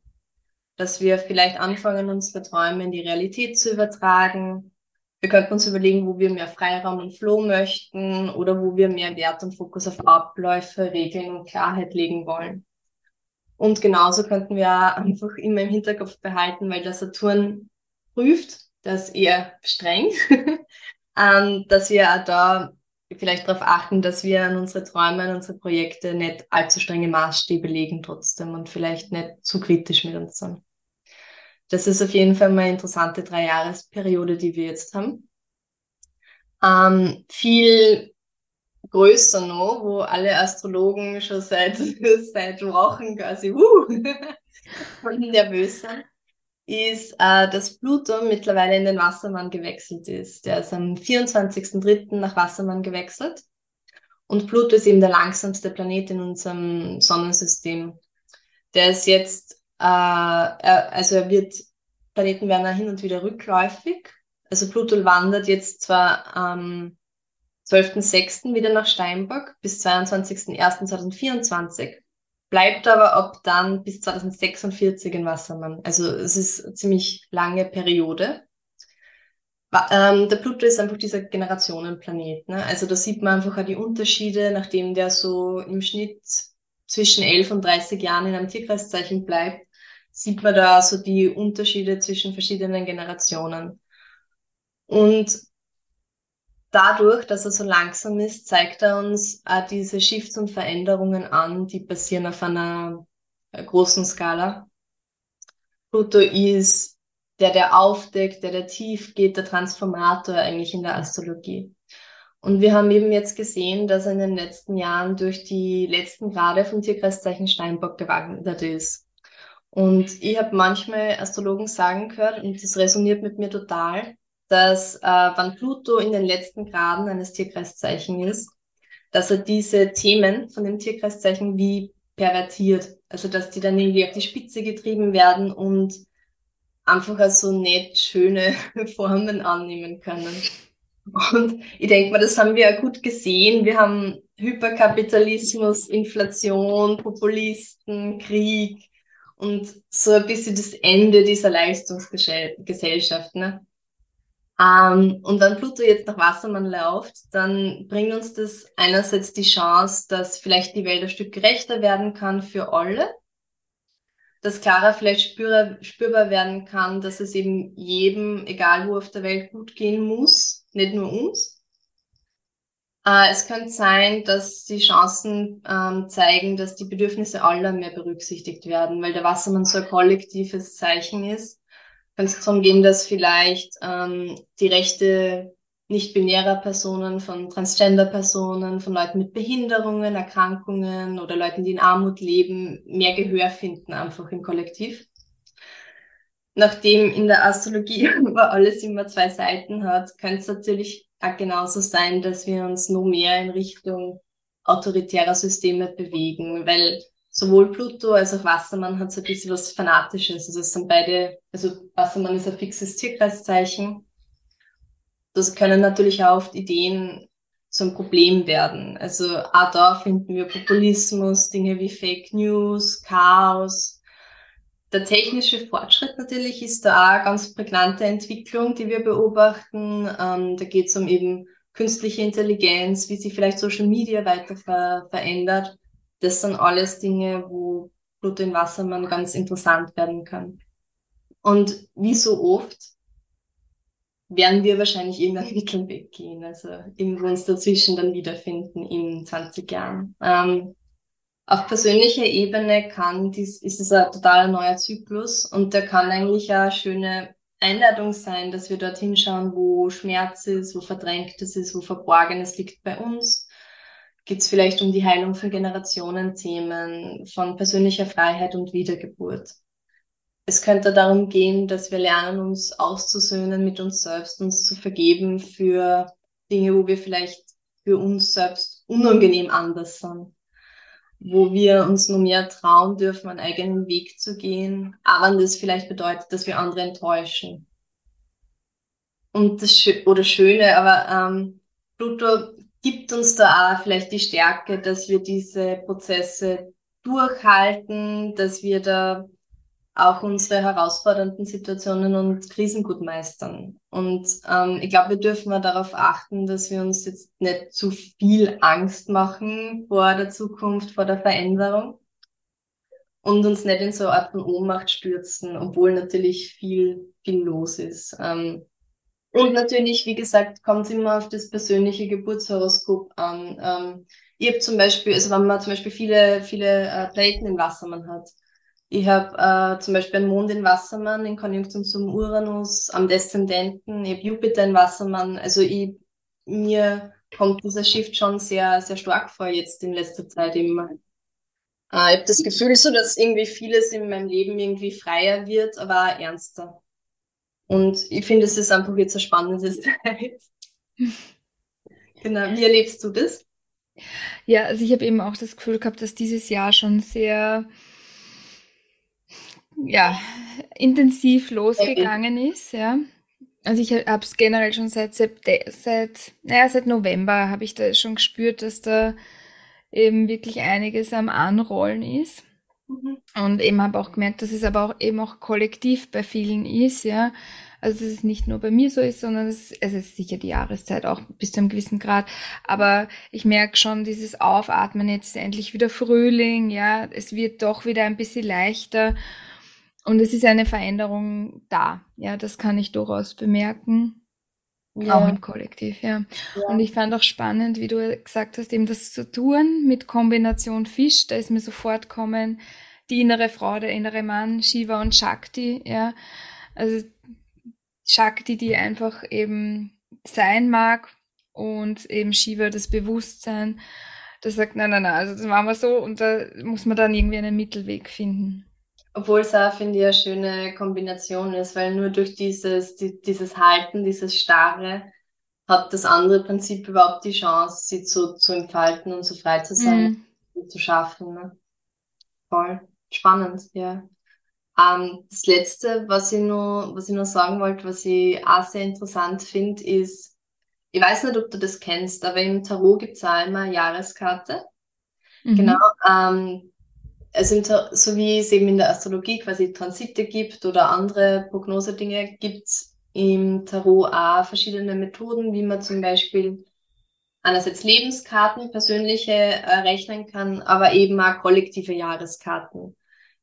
Dass wir vielleicht anfangen, unsere Träume in die Realität zu übertragen, wir könnten uns überlegen, wo wir mehr Freiraum und Flow möchten oder wo wir mehr Wert und Fokus auf Abläufe, Regeln und Klarheit legen wollen. Und genauso könnten wir einfach immer im Hinterkopf behalten, weil der Saturn prüft, das eher streng, [laughs] ähm, dass wir da vielleicht darauf achten, dass wir an unsere Träume, an unsere Projekte nicht allzu strenge Maßstäbe legen trotzdem und vielleicht nicht zu kritisch mit uns sind das ist auf jeden Fall mal eine interessante Dreijahresperiode, die wir jetzt haben. Ähm, viel größer noch, wo alle Astrologen schon seit, [laughs] seit Wochen quasi uh, [laughs] nervös sind, ist, äh, dass Pluto mittlerweile in den Wassermann gewechselt ist. Der ist am 24.03. nach Wassermann gewechselt. Und Pluto ist eben der langsamste Planet in unserem Sonnensystem. Der ist jetzt er, also er wird, Planeten werden hin und wieder rückläufig. Also Pluto wandert jetzt zwar am 12.06. wieder nach Steinbock bis 22.01.2024, bleibt aber ab dann bis 2046 in Wassermann. Also es ist eine ziemlich lange Periode. Ähm, der Pluto ist einfach dieser Generationenplanet. Ne? Also da sieht man einfach auch die Unterschiede, nachdem der so im Schnitt zwischen 11 und 30 Jahren in einem Tierkreiszeichen bleibt, sieht man da so die Unterschiede zwischen verschiedenen Generationen. Und dadurch, dass er so langsam ist, zeigt er uns auch diese Shifts und Veränderungen an, die passieren auf einer äh, großen Skala. Pluto ist der, der aufdeckt, der, der tief geht, der Transformator eigentlich in der Astrologie. Und wir haben eben jetzt gesehen, dass er in den letzten Jahren durch die letzten Grade vom Tierkreiszeichen Steinbock gewandert ist. Und ich habe manchmal Astrologen sagen gehört, und das resoniert mit mir total, dass äh, wenn Pluto in den letzten Graden eines Tierkreiszeichen ist, dass er diese Themen von dem Tierkreiszeichen wie pervertiert. Also dass die dann irgendwie auf die Spitze getrieben werden und einfach als so nett schöne [laughs] Formen annehmen können. Und ich denke mal, das haben wir ja gut gesehen. Wir haben Hyperkapitalismus, Inflation, Populisten, Krieg und so ein bisschen das Ende dieser Leistungsgesellschaft. Ne? Ähm, und wenn Pluto jetzt nach Wassermann läuft, dann bringt uns das einerseits die Chance, dass vielleicht die Welt ein Stück gerechter werden kann für alle, dass klarer vielleicht spürbar, spürbar werden kann, dass es eben jedem, egal wo auf der Welt, gut gehen muss, nicht nur uns. Äh, es könnte sein, dass die Chancen ähm, zeigen, dass die Bedürfnisse aller mehr berücksichtigt werden, weil der Wassermann so ein kollektives Zeichen ist kann es darum gehen, dass vielleicht ähm, die Rechte nicht-binärer Personen, von Transgender-Personen, von Leuten mit Behinderungen, Erkrankungen oder Leuten, die in Armut leben, mehr Gehör finden, einfach im Kollektiv. Nachdem in der Astrologie [laughs] aber alles immer zwei Seiten hat, könnte es natürlich genauso sein, dass wir uns nur mehr in Richtung autoritärer Systeme bewegen, weil sowohl Pluto als auch Wassermann hat so ein bisschen was Fanatisches. Also es sind beide, also Wassermann ist ein fixes Tierkreiszeichen. Das können natürlich auch oft Ideen zum Problem werden. Also auch da finden wir Populismus, Dinge wie Fake News, Chaos. Der technische Fortschritt natürlich ist da auch eine ganz prägnante Entwicklung, die wir beobachten. Ähm, da geht es um eben künstliche Intelligenz, wie sich vielleicht Social Media weiter ver verändert das sind alles Dinge, wo Blut in Wassermann ganz interessant werden kann. Und wie so oft werden wir wahrscheinlich irgendeinen Mittelweg gehen, also irgendwo uns dazwischen dann wiederfinden in 20 Jahren. Ähm, auf persönlicher Ebene kann dies, ist es ein totaler neuer Zyklus und der kann eigentlich eine schöne Einladung sein, dass wir dorthin schauen, wo Schmerz ist, wo Verdrängtes ist, wo Verborgenes liegt bei uns geht es vielleicht um die Heilung von Generationenthemen, von persönlicher Freiheit und Wiedergeburt. Es könnte darum gehen, dass wir lernen, uns auszusöhnen mit uns selbst, uns zu vergeben für Dinge, wo wir vielleicht für uns selbst unangenehm anders sind, wo wir uns nur mehr trauen dürfen, einen eigenen Weg zu gehen, aber das vielleicht bedeutet, dass wir andere enttäuschen. Und das Schö oder Schöne, aber ähm, Pluto gibt uns da auch vielleicht die Stärke, dass wir diese Prozesse durchhalten, dass wir da auch unsere herausfordernden Situationen und Krisen gut meistern. Und ähm, ich glaube, wir dürfen mal darauf achten, dass wir uns jetzt nicht zu viel Angst machen vor der Zukunft, vor der Veränderung und uns nicht in so eine Art von Ohnmacht stürzen, obwohl natürlich viel, viel los ist. Ähm, und natürlich, wie gesagt, kommt es immer auf das persönliche Geburtshoroskop an. Ähm, ich habe zum Beispiel, also wenn man zum Beispiel viele, viele äh, Planeten im Wassermann hat. Ich habe äh, zum Beispiel einen Mond in Wassermann in Konjunktion zum Uranus, am Deszendenten, ich habe Jupiter in Wassermann. Also ich, mir kommt dieser Shift schon sehr, sehr stark vor jetzt in letzter Zeit immer. Äh, ich habe das Gefühl so, dass irgendwie vieles in meinem Leben irgendwie freier wird, aber auch ernster. Und ich finde, es ist einfach jetzt eine spannende [laughs] Zeit. genau, wie erlebst du das? Ja, also ich habe eben auch das Gefühl gehabt, dass dieses Jahr schon sehr ja, intensiv losgegangen okay. ist, ja. Also ich habe es generell schon seit seit, naja, seit November habe ich da schon gespürt, dass da eben wirklich einiges am Anrollen ist. Mhm. Und eben habe auch gemerkt, dass es aber auch eben auch kollektiv bei vielen ist, ja. Also dass es nicht nur bei mir so ist, sondern es, es ist sicher die Jahreszeit auch bis zu einem gewissen Grad. Aber ich merke schon dieses Aufatmen, jetzt ist endlich wieder Frühling, ja, es wird doch wieder ein bisschen leichter. Und es ist eine Veränderung da. Ja, das kann ich durchaus bemerken. Ja. Auch im Kollektiv, ja. ja. Und ich fand auch spannend, wie du gesagt hast, eben das Saturn mit Kombination Fisch, da ist mir sofort kommen, die innere Frau, der innere Mann, Shiva und Shakti, ja. Also Shakti, die einfach eben sein mag und eben Shiva das Bewusstsein, das sagt, nein, nein, nein, also das machen wir so und da muss man dann irgendwie einen Mittelweg finden. Obwohl es auch, finde ich, eine schöne Kombination ist, weil nur durch dieses, die, dieses Halten, dieses Starre, hat das andere Prinzip überhaupt die Chance, sie zu, zu entfalten und so frei zu sein Mhm. und zu schaffen. Ne? Voll spannend, ja. Ähm, das Letzte, was ich noch, was ich noch sagen wollte, was ich auch sehr interessant finde, ist, ich weiß nicht, ob du das kennst, aber im Tarot gibt es auch immer eine Jahreskarte. Mhm. Genau. Ähm, also im Tar so wie es eben in der Astrologie quasi Transite gibt oder andere Prognosedinge, gibt es im Tarot auch verschiedene Methoden, wie man zum Beispiel einerseits Lebenskarten, persönliche äh, rechnen kann, aber eben auch kollektive Jahreskarten,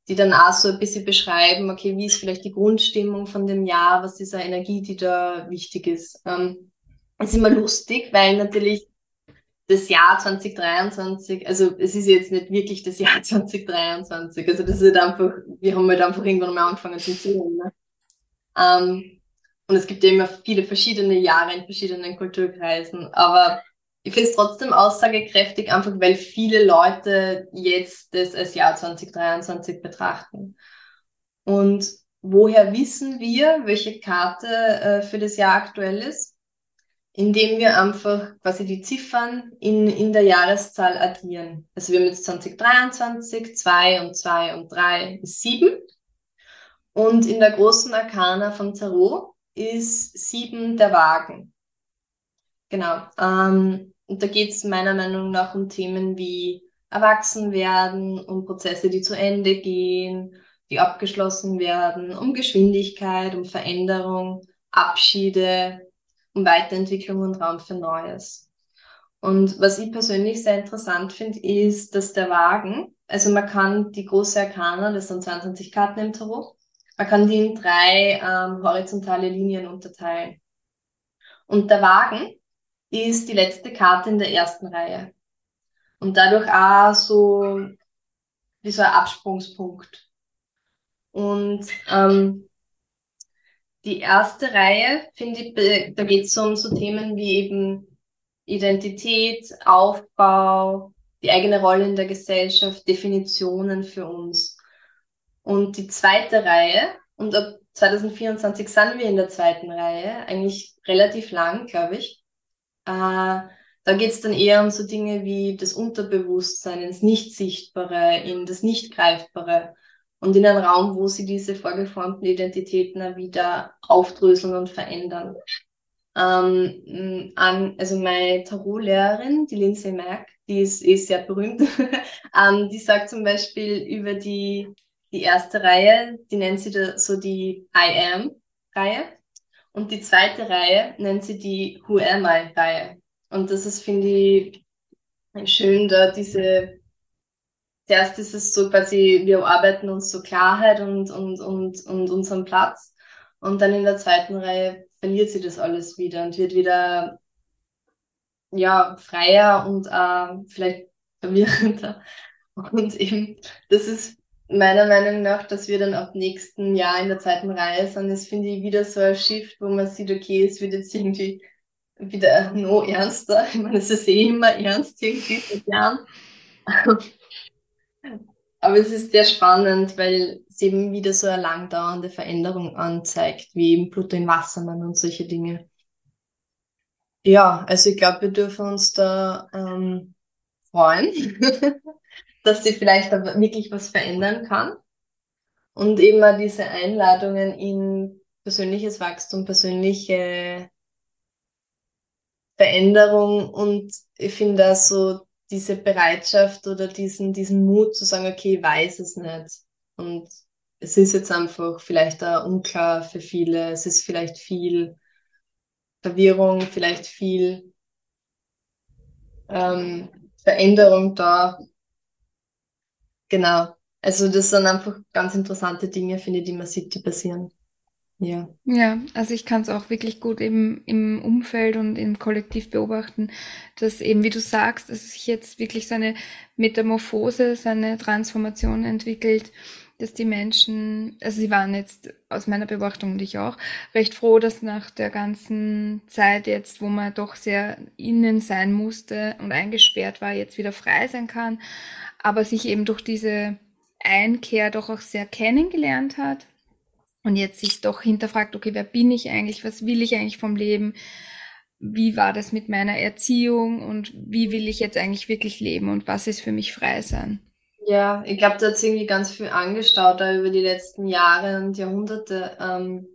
die dann auch so ein bisschen beschreiben, okay, wie ist vielleicht die Grundstimmung von dem Jahr, was ist eine Energie, die da wichtig ist. Ähm, ist immer lustig, weil natürlich das Jahr 2023, also es ist jetzt nicht wirklich das Jahr [laughs] 2023, also das ist halt einfach, wir haben halt einfach irgendwann mal angefangen zu zählen. Ne? Ähm, und es gibt ja immer viele verschiedene Jahre in verschiedenen Kulturkreisen, aber ich finde es trotzdem aussagekräftig, einfach weil viele Leute jetzt das als Jahr 2023 betrachten. Und woher wissen wir, welche Karte äh, für das Jahr aktuell ist? Indem wir einfach quasi die Ziffern in, in der Jahreszahl addieren. Also wir haben jetzt 2023, 2 und 2 und 3 ist 7. Und in der großen Arkana vom Tarot ist 7 der Wagen. Genau. Ähm, und da geht es meiner Meinung nach um Themen wie Erwachsenwerden, um Prozesse, die zu Ende gehen, die abgeschlossen werden, um Geschwindigkeit, um Veränderung, Abschiede, um Weiterentwicklung und Raum für Neues. Und was ich persönlich sehr interessant finde, ist, dass der Wagen, also man kann die große Arkana, das sind 22 Karten im Tarot, man kann die in drei ähm, horizontale Linien unterteilen. Und der Wagen ist die letzte Karte in der ersten Reihe. Und dadurch auch so wie so ein Absprungspunkt. Und ähm, die erste Reihe, finde ich, da geht es um so Themen wie eben Identität, Aufbau, die eigene Rolle in der Gesellschaft, Definitionen für uns. Und die zweite Reihe, und ab 2024 sind wir in der zweiten Reihe, eigentlich relativ lang, glaube ich. Äh, da geht es dann eher um so Dinge wie das Unterbewusstsein, ins Nicht-Sichtbare, in das Nicht-Greifbare und in einen Raum, wo sie diese vorgeformten Identitäten wieder aufdröseln und verändern. Ähm, an, also meine Tarotlehrerin, die Lindsay Mack, die ist eh sehr berühmt, [laughs] ähm, die sagt zum Beispiel über die, die erste Reihe, die nennt sie da so die I Am-Reihe. Und die zweite Reihe nennt sie die Who Am I-Reihe. Und das ist, finde ich, schön, da diese, zuerst ist es so quasi, wir arbeiten uns so Klarheit und, und, und, und unseren Platz. Und dann in der zweiten Reihe verliert sie das alles wieder und wird wieder, ja, freier und äh, vielleicht verwirrender. Und eben, das ist meiner Meinung nach, dass wir dann ab nächsten Jahr in der zweiten Reihe sind, ist, finde ich, wieder so ein Shift, wo man sieht, okay, es wird jetzt irgendwie wieder no ernster. Ich meine, es ist eh immer ernst irgendwie seit Jahren. Aber es ist sehr spannend, weil es eben wieder so eine langdauernde Veränderung anzeigt, wie eben Pluto im Wassermann und solche Dinge. Ja, also ich glaube, wir dürfen uns da ähm, freuen, [laughs] dass sie vielleicht aber wirklich was verändern kann. Und eben auch diese Einladungen in persönliches Wachstum, persönliche Veränderung und ich finde da so diese Bereitschaft oder diesen, diesen Mut zu sagen, okay, ich weiß es nicht. Und es ist jetzt einfach vielleicht auch unklar für viele. Es ist vielleicht viel Verwirrung, vielleicht viel ähm, Veränderung da. Genau. Also das sind einfach ganz interessante Dinge, finde ich, die man sieht, die passieren. Ja. Ja, also ich kann es auch wirklich gut eben im Umfeld und im Kollektiv beobachten, dass eben, wie du sagst, dass sich jetzt wirklich so eine Metamorphose, so eine Transformation entwickelt, dass die Menschen, also sie waren jetzt aus meiner Beobachtung und ich auch, recht froh, dass nach der ganzen Zeit jetzt, wo man doch sehr innen sein musste und eingesperrt war, jetzt wieder frei sein kann, aber sich eben durch diese Einkehr doch auch sehr kennengelernt hat und jetzt sich doch hinterfragt, okay, wer bin ich eigentlich, was will ich eigentlich vom Leben, wie war das mit meiner Erziehung? Und wie will ich jetzt eigentlich wirklich leben? Und was ist für mich frei sein. Ja, ich glaube, da hat irgendwie ganz viel angestaut da über die letzten Jahre und Jahrhunderte, ähm,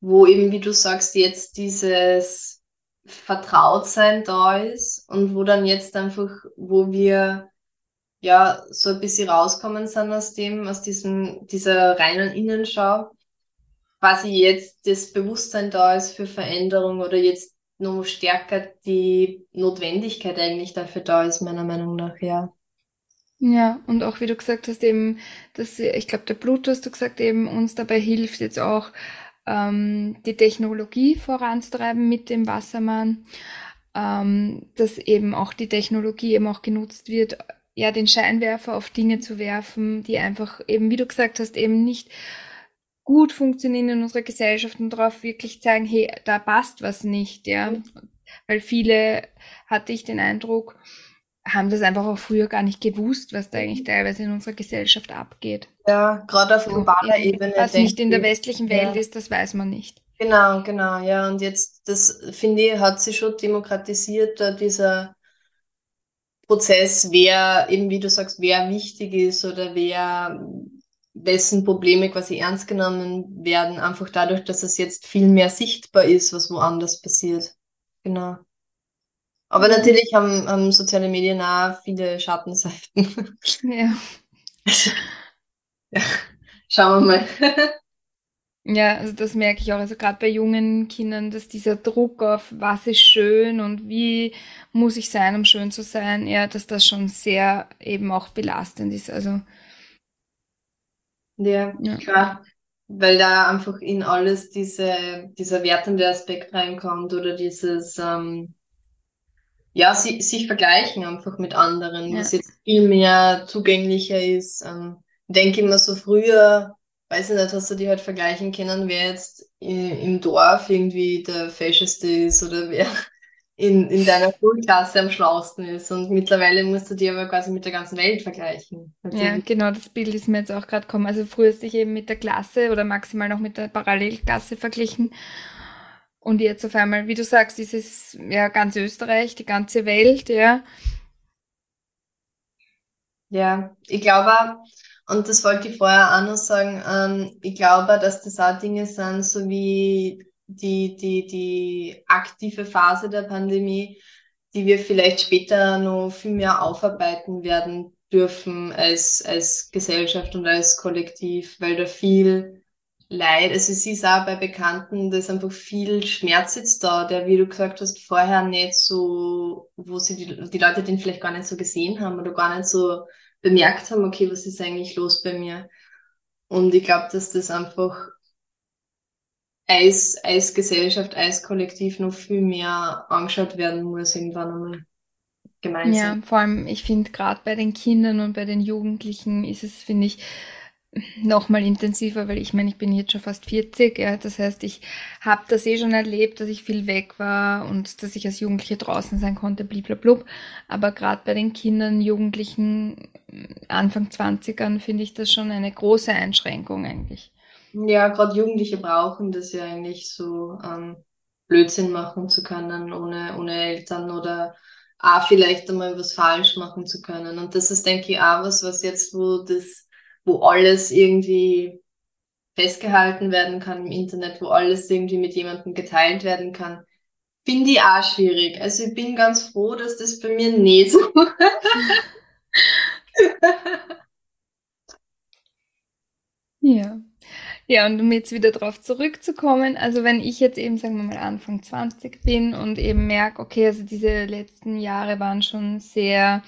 wo eben, wie du sagst, jetzt dieses Vertrautsein da ist und wo dann jetzt einfach, wo wir ja so ein bisschen rauskommen sind aus dem, aus diesem, dieser reinen Innenschau, quasi jetzt das Bewusstsein da ist für Veränderung oder jetzt noch stärker die Notwendigkeit eigentlich dafür da ist, meiner Meinung nach, ja. Ja, und auch wie du gesagt hast, eben, dass ich glaube, der Bluetooth, hast du gesagt, eben uns dabei hilft, jetzt auch ähm, die Technologie voranzutreiben mit dem Wassermann, ähm, dass eben auch die Technologie eben auch genutzt wird, ja, den Scheinwerfer auf Dinge zu werfen, die einfach eben, wie du gesagt hast, eben nicht gut funktionieren in unserer Gesellschaft und darauf wirklich zeigen, hey, da passt was nicht, ja. Mhm. Weil viele, hatte ich den Eindruck, haben das einfach auch früher gar nicht gewusst, was da eigentlich teilweise in unserer Gesellschaft abgeht. Ja, gerade auf globaler so, Ebene. Was nicht in der westlichen Welt ja. ist, das weiß man nicht. Genau, genau, ja. Und jetzt, das finde ich, hat sich schon demokratisiert, da dieser Prozess, wer, eben wie du sagst, wer wichtig ist oder wer wessen Probleme quasi ernst genommen werden, einfach dadurch, dass es jetzt viel mehr sichtbar ist, was woanders passiert. Genau. Aber mhm. natürlich haben, haben soziale Medien auch viele Schattenseiten. [laughs] Ja. ja. Schauen wir mal. [laughs] Ja, also das merke ich auch, also gerade bei jungen Kindern, dass dieser Druck auf was ist schön und wie muss ich sein, um schön zu sein, ja, dass das schon sehr eben auch belastend ist. Also ja, ja. klar. Weil da einfach in alles diese, dieser wertende Aspekt reinkommt oder dieses, ähm, ja, si sich vergleichen einfach mit anderen, ja. was jetzt viel mehr zugänglicher ist. Ähm, denke immer so früher, weiß ich nicht, hast du die halt vergleichen können, wer jetzt im Dorf irgendwie der Fescheste ist oder wer in, in deiner Schulklasse am schlausten ist. Und mittlerweile musst du die aber quasi mit der ganzen Welt vergleichen. Natürlich. Ja, genau, das Bild ist mir jetzt auch gerade gekommen. Also früher hast du dich eben mit der Klasse oder maximal noch mit der Parallelklasse verglichen. Und jetzt auf einmal, wie du sagst, ist es ja ganz Österreich, die ganze Welt, ja. Ja, ich glaube, und das wollte ich vorher auch noch sagen, ähm, ich glaube, dass das auch Dinge sind, so wie die, die, die aktive Phase der Pandemie, die wir vielleicht später noch viel mehr aufarbeiten werden dürfen als, als Gesellschaft und als Kollektiv, weil da viel Leid, also ist auch bei Bekannten, da ist einfach viel Schmerz jetzt da, der, wie du gesagt hast, vorher nicht so, wo sie die, die Leute den vielleicht gar nicht so gesehen haben oder gar nicht so bemerkt haben, okay, was ist eigentlich los bei mir? Und ich glaube, dass das einfach als, als Gesellschaft, als Kollektiv noch viel mehr angeschaut werden muss, irgendwann einmal gemeinsam. Ja, vor allem, ich finde, gerade bei den Kindern und bei den Jugendlichen ist es, finde ich, nochmal intensiver, weil ich meine, ich bin jetzt schon fast 40, ja, das heißt, ich habe das eh schon erlebt, dass ich viel weg war und dass ich als Jugendliche draußen sein konnte, bliblablub. Aber gerade bei den Kindern, Jugendlichen, Anfang 20ern, finde ich das schon eine große Einschränkung eigentlich. Ja, gerade Jugendliche brauchen das ja eigentlich so, ähm, Blödsinn machen zu können, ohne, ohne Eltern oder auch vielleicht einmal was falsch machen zu können. Und das ist, denke ich, auch was, was jetzt, wo das wo alles irgendwie festgehalten werden kann im Internet, wo alles irgendwie mit jemandem geteilt werden kann, finde ich auch schwierig. Also ich bin ganz froh, dass das bei mir nicht so. [laughs] ja. Ja, und um jetzt wieder darauf zurückzukommen, also wenn ich jetzt eben, sagen wir mal, Anfang 20 bin und eben merke, okay, also diese letzten Jahre waren schon sehr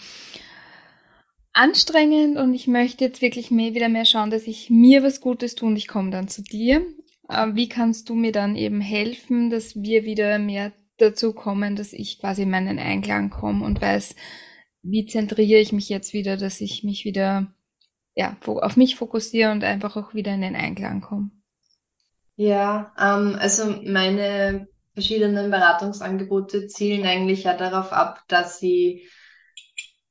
anstrengend und ich möchte jetzt wirklich mehr, wieder mehr schauen, dass ich mir was Gutes tue und ich komme dann zu dir. Ähm, wie kannst du mir dann eben helfen, dass wir wieder mehr dazu kommen, dass ich quasi in meinen Einklang komme und weiß, wie zentriere ich mich jetzt wieder, dass ich mich wieder ja, auf mich fokussiere und einfach auch wieder in den Einklang komme? Ja, ähm, also meine verschiedenen Beratungsangebote zielen eigentlich ja darauf ab, dass sie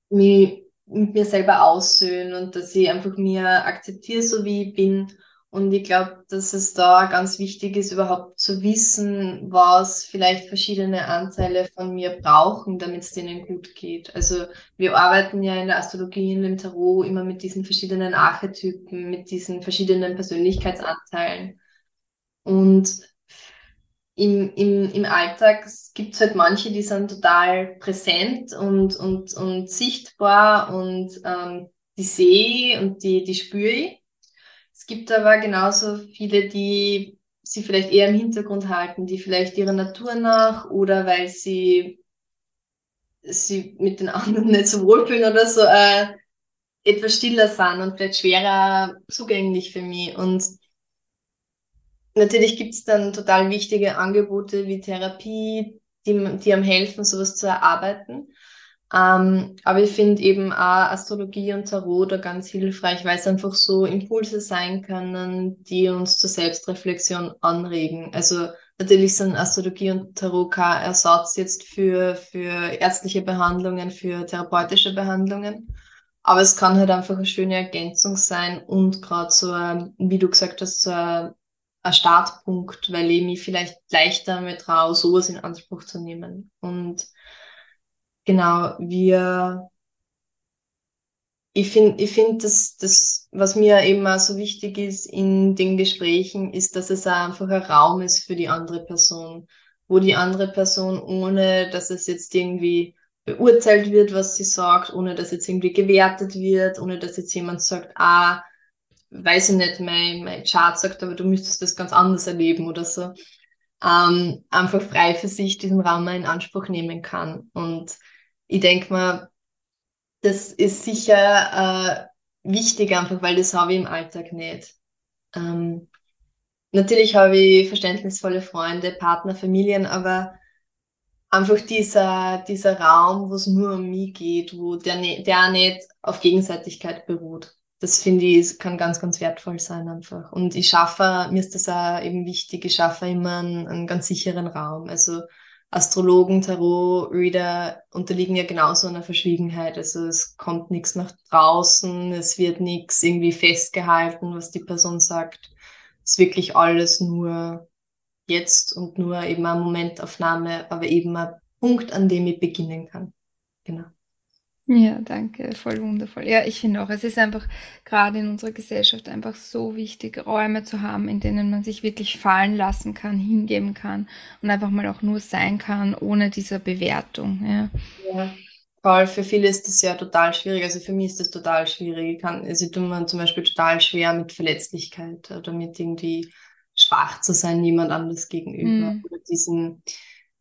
mich mit mir selber aussöhnen und dass ich einfach mir akzeptiere, so wie ich bin. Und ich glaube, dass es da ganz wichtig ist, überhaupt zu wissen, was vielleicht verschiedene Anteile von mir brauchen, damit es denen gut geht. Also wir arbeiten ja in der Astrologie, in dem Tarot immer mit diesen verschiedenen Archetypen, mit diesen verschiedenen Persönlichkeitsanteilen. Und im, im, im Alltag gibt es halt manche, die sind total präsent und, und, und sichtbar und ähm, die sehe und die, die spüre ich. Gibt aber genauso viele, die sie vielleicht eher im Hintergrund halten, die vielleicht ihrer Natur nach oder weil sie sie mit den [laughs] anderen nicht so wohlfühlen oder so äh, etwas stiller sind und vielleicht schwerer zugänglich für mich. Und Natürlich gibt es dann total wichtige Angebote wie Therapie, die, die am helfen, sowas zu erarbeiten. Ähm, aber ich finde eben auch Astrologie und Tarot da ganz hilfreich, weil es einfach so Impulse sein können, die uns zur Selbstreflexion anregen. Also natürlich sind Astrologie und Tarot kein Ersatz jetzt für, für ärztliche Behandlungen, für therapeutische Behandlungen. Aber es kann halt einfach eine schöne Ergänzung sein und gerade so, wie du gesagt hast, so ein Startpunkt, weil ich mich vielleicht leichter damit traue, sowas in Anspruch zu nehmen. Und genau, wir, ich finde, ich finde, dass das, was mir eben auch so wichtig ist in den Gesprächen, ist, dass es auch einfach ein Raum ist für die andere Person, wo die andere Person, ohne dass es jetzt irgendwie beurteilt wird, was sie sagt, ohne dass jetzt irgendwie gewertet wird, ohne dass jetzt jemand sagt, ah, weiß ich nicht, mein, mein Chart sagt, aber du müsstest das ganz anders erleben oder so, ähm, einfach frei für sich diesen Raum in Anspruch nehmen kann. Und ich denke mal, das ist sicher äh, wichtig einfach, weil das habe ich im Alltag nicht. Ähm, natürlich habe ich verständnisvolle Freunde, Partner, Familien, aber einfach dieser, dieser Raum, wo es nur um mich geht, wo der, der nicht auf Gegenseitigkeit beruht das finde ich, kann ganz, ganz wertvoll sein einfach. Und ich schaffe, mir ist das auch eben wichtig, ich schaffe immer einen, einen ganz sicheren Raum. Also Astrologen, Tarot-Reader unterliegen ja genauso einer Verschwiegenheit. Also es kommt nichts nach draußen, es wird nichts irgendwie festgehalten, was die Person sagt. Es ist wirklich alles nur jetzt und nur eben eine Momentaufnahme, aber eben ein Punkt, an dem ich beginnen kann. Genau. Ja, danke, voll wundervoll. Ja, ich finde auch, es ist einfach gerade in unserer Gesellschaft einfach so wichtig, Räume zu haben, in denen man sich wirklich fallen lassen kann, hingeben kann und einfach mal auch nur sein kann, ohne diese Bewertung. Ja. ja. Voll, für viele ist das ja total schwierig. Also für mich ist das total schwierig. Ich kann, also ich tue mir zum Beispiel total schwer mit Verletzlichkeit oder mit irgendwie schwach zu sein, jemand anders gegenüber. Mm. Oder diesen,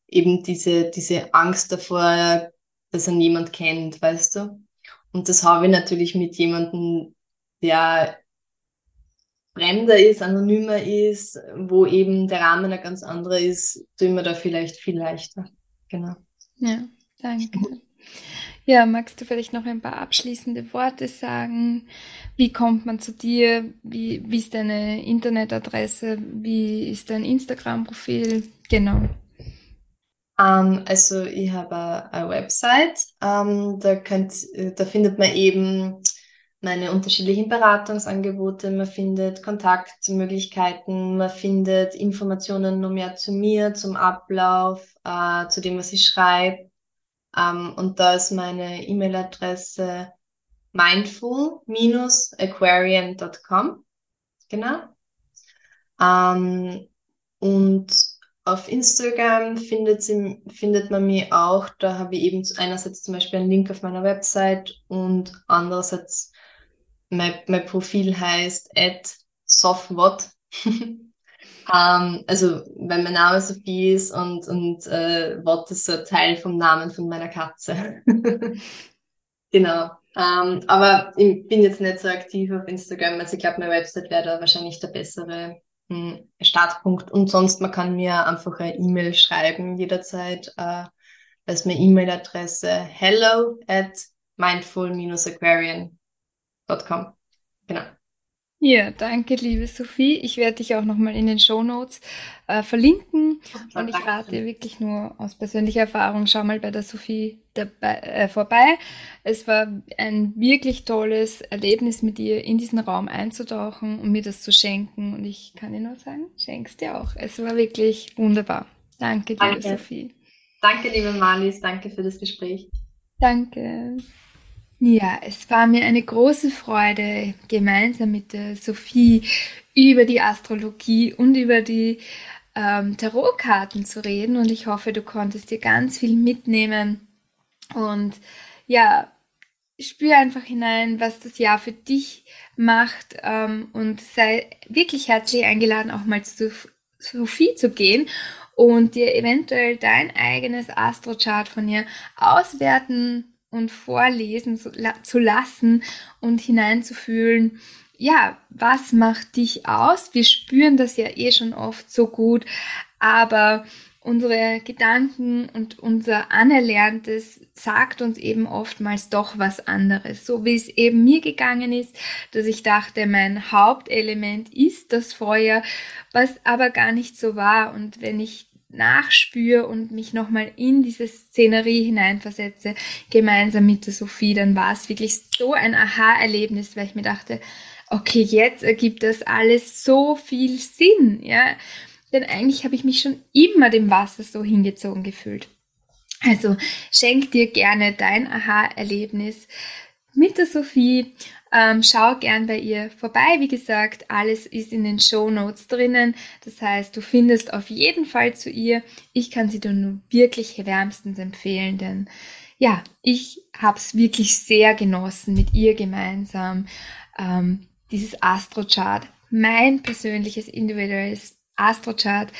eben diese, diese Angst davor, dass er niemand kennt, weißt du? Und das habe ich natürlich mit jemandem, der fremder ist, anonymer ist, wo eben der Rahmen ein ganz anderer ist, tun wir da vielleicht viel leichter. Genau. Ja, danke. Ja, magst du vielleicht noch ein paar abschließende Worte sagen? Wie kommt man zu dir? Wie, wie ist deine Internetadresse? Wie ist dein Instagram-Profil? Genau. Ähm, also ich habe eine Website, ähm, da, könnt, da findet man eben meine unterschiedlichen Beratungsangebote, man findet Kontaktmöglichkeiten, man findet Informationen noch mehr zu mir, zum Ablauf, äh, zu dem, was ich schreibe. Ähm, und da ist meine E-Mail-Adresse mindful-aquarian.com. Genau. Ähm, und auf Instagram findet, sie, findet man mich auch. Da habe ich eben einerseits zum Beispiel einen Link auf meiner Website und andererseits mein, mein Profil heißt at softwhat. um, [laughs] ähm, also, weil mein Name Sophie ist und, und äh, Watt ist so ein Teil vom Namen von meiner Katze. [laughs] genau. Um, ähm, aber ich bin jetzt nicht so aktiv auf Instagram. Also ich glaube, meine Website wäre da wahrscheinlich der bessere Startpunkt. Und sonst, man kann mir einfach eine E-Mail schreiben jederzeit. Äh, das ist meine E-Mail-Adresse hello at mindful-aquarian.com. Genau. Ja, danke, liebe Sophie. Ich werde dich auch nochmal in den Show Notes äh, verlinken. Und ich rate dir wirklich nur aus persönlicher Erfahrung, schau mal bei der Sophie dabei, äh, vorbei. Es war ein wirklich tolles Erlebnis mit ihr, in diesen Raum einzutauchen und mir das zu schenken. Und ich kann dir nur sagen, schenk's dir auch. Es war wirklich wunderbar. Danke, liebe Danke. Sophie. Danke, liebe Malis, danke für das Gespräch. Danke. Ja, es war mir eine große Freude, gemeinsam mit der Sophie über die Astrologie und über die ähm, Tarotkarten zu reden. Und ich hoffe, du konntest dir ganz viel mitnehmen. Und ja, spür einfach hinein, was das Jahr für dich macht. Ähm, und sei wirklich herzlich eingeladen, auch mal zu Sophie zu gehen und dir eventuell dein eigenes Astrochart von ihr auswerten und vorlesen zu, la zu lassen und hineinzufühlen, ja, was macht dich aus? Wir spüren das ja eh schon oft so gut, aber unsere Gedanken und unser Anerlerntes sagt uns eben oftmals doch was anderes. So wie es eben mir gegangen ist, dass ich dachte, mein Hauptelement ist das Feuer, was aber gar nicht so war. Und wenn ich nachspüre und mich nochmal in diese Szenerie hineinversetze, gemeinsam mit der Sophie, dann war es wirklich so ein Aha-Erlebnis, weil ich mir dachte, okay, jetzt ergibt das alles so viel Sinn, ja. Denn eigentlich habe ich mich schon immer dem Wasser so hingezogen gefühlt. Also schenk dir gerne dein Aha-Erlebnis mit der Sophie. Ähm, schau gern bei ihr vorbei. Wie gesagt, alles ist in den Show Notes drinnen. Das heißt, du findest auf jeden Fall zu ihr. Ich kann sie dir nur wirklich wärmstens empfehlen, denn ja, ich habe es wirklich sehr genossen mit ihr gemeinsam. Ähm, dieses Astrochart, mein persönliches individuelles Astrochart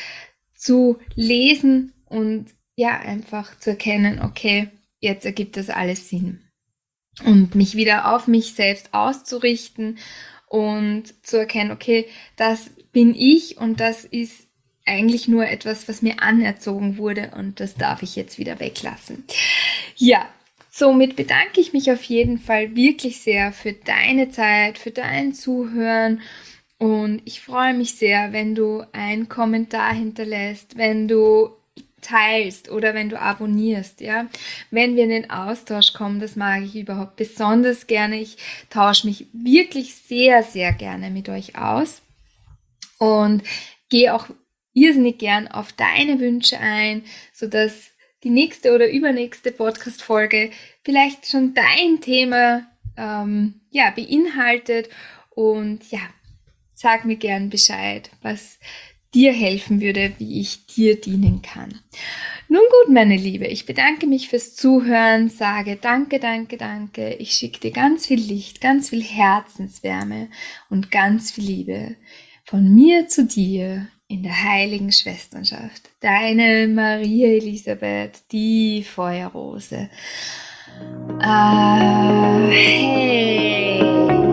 zu lesen und ja, einfach zu erkennen, okay, jetzt ergibt das alles Sinn und mich wieder auf mich selbst auszurichten und zu erkennen, okay, das bin ich und das ist eigentlich nur etwas, was mir anerzogen wurde und das darf ich jetzt wieder weglassen. Ja, somit bedanke ich mich auf jeden Fall wirklich sehr für deine Zeit, für dein Zuhören und ich freue mich sehr, wenn du einen Kommentar hinterlässt, wenn du teilst oder wenn du abonnierst, ja. Wenn wir in den Austausch kommen, das mag ich überhaupt besonders gerne. Ich tausche mich wirklich sehr, sehr gerne mit euch aus und gehe auch irrsinnig gern auf deine Wünsche ein, sodass die nächste oder übernächste Podcast-Folge vielleicht schon dein Thema ähm, ja, beinhaltet und ja, sag mir gern Bescheid, was dir helfen würde, wie ich dir dienen kann. Nun gut, meine Liebe, ich bedanke mich fürs Zuhören, sage danke, danke, danke. Ich schicke dir ganz viel Licht, ganz viel Herzenswärme und ganz viel Liebe von mir zu dir in der heiligen Schwesternschaft. Deine Maria Elisabeth, die Feuerrose. Ah, hey.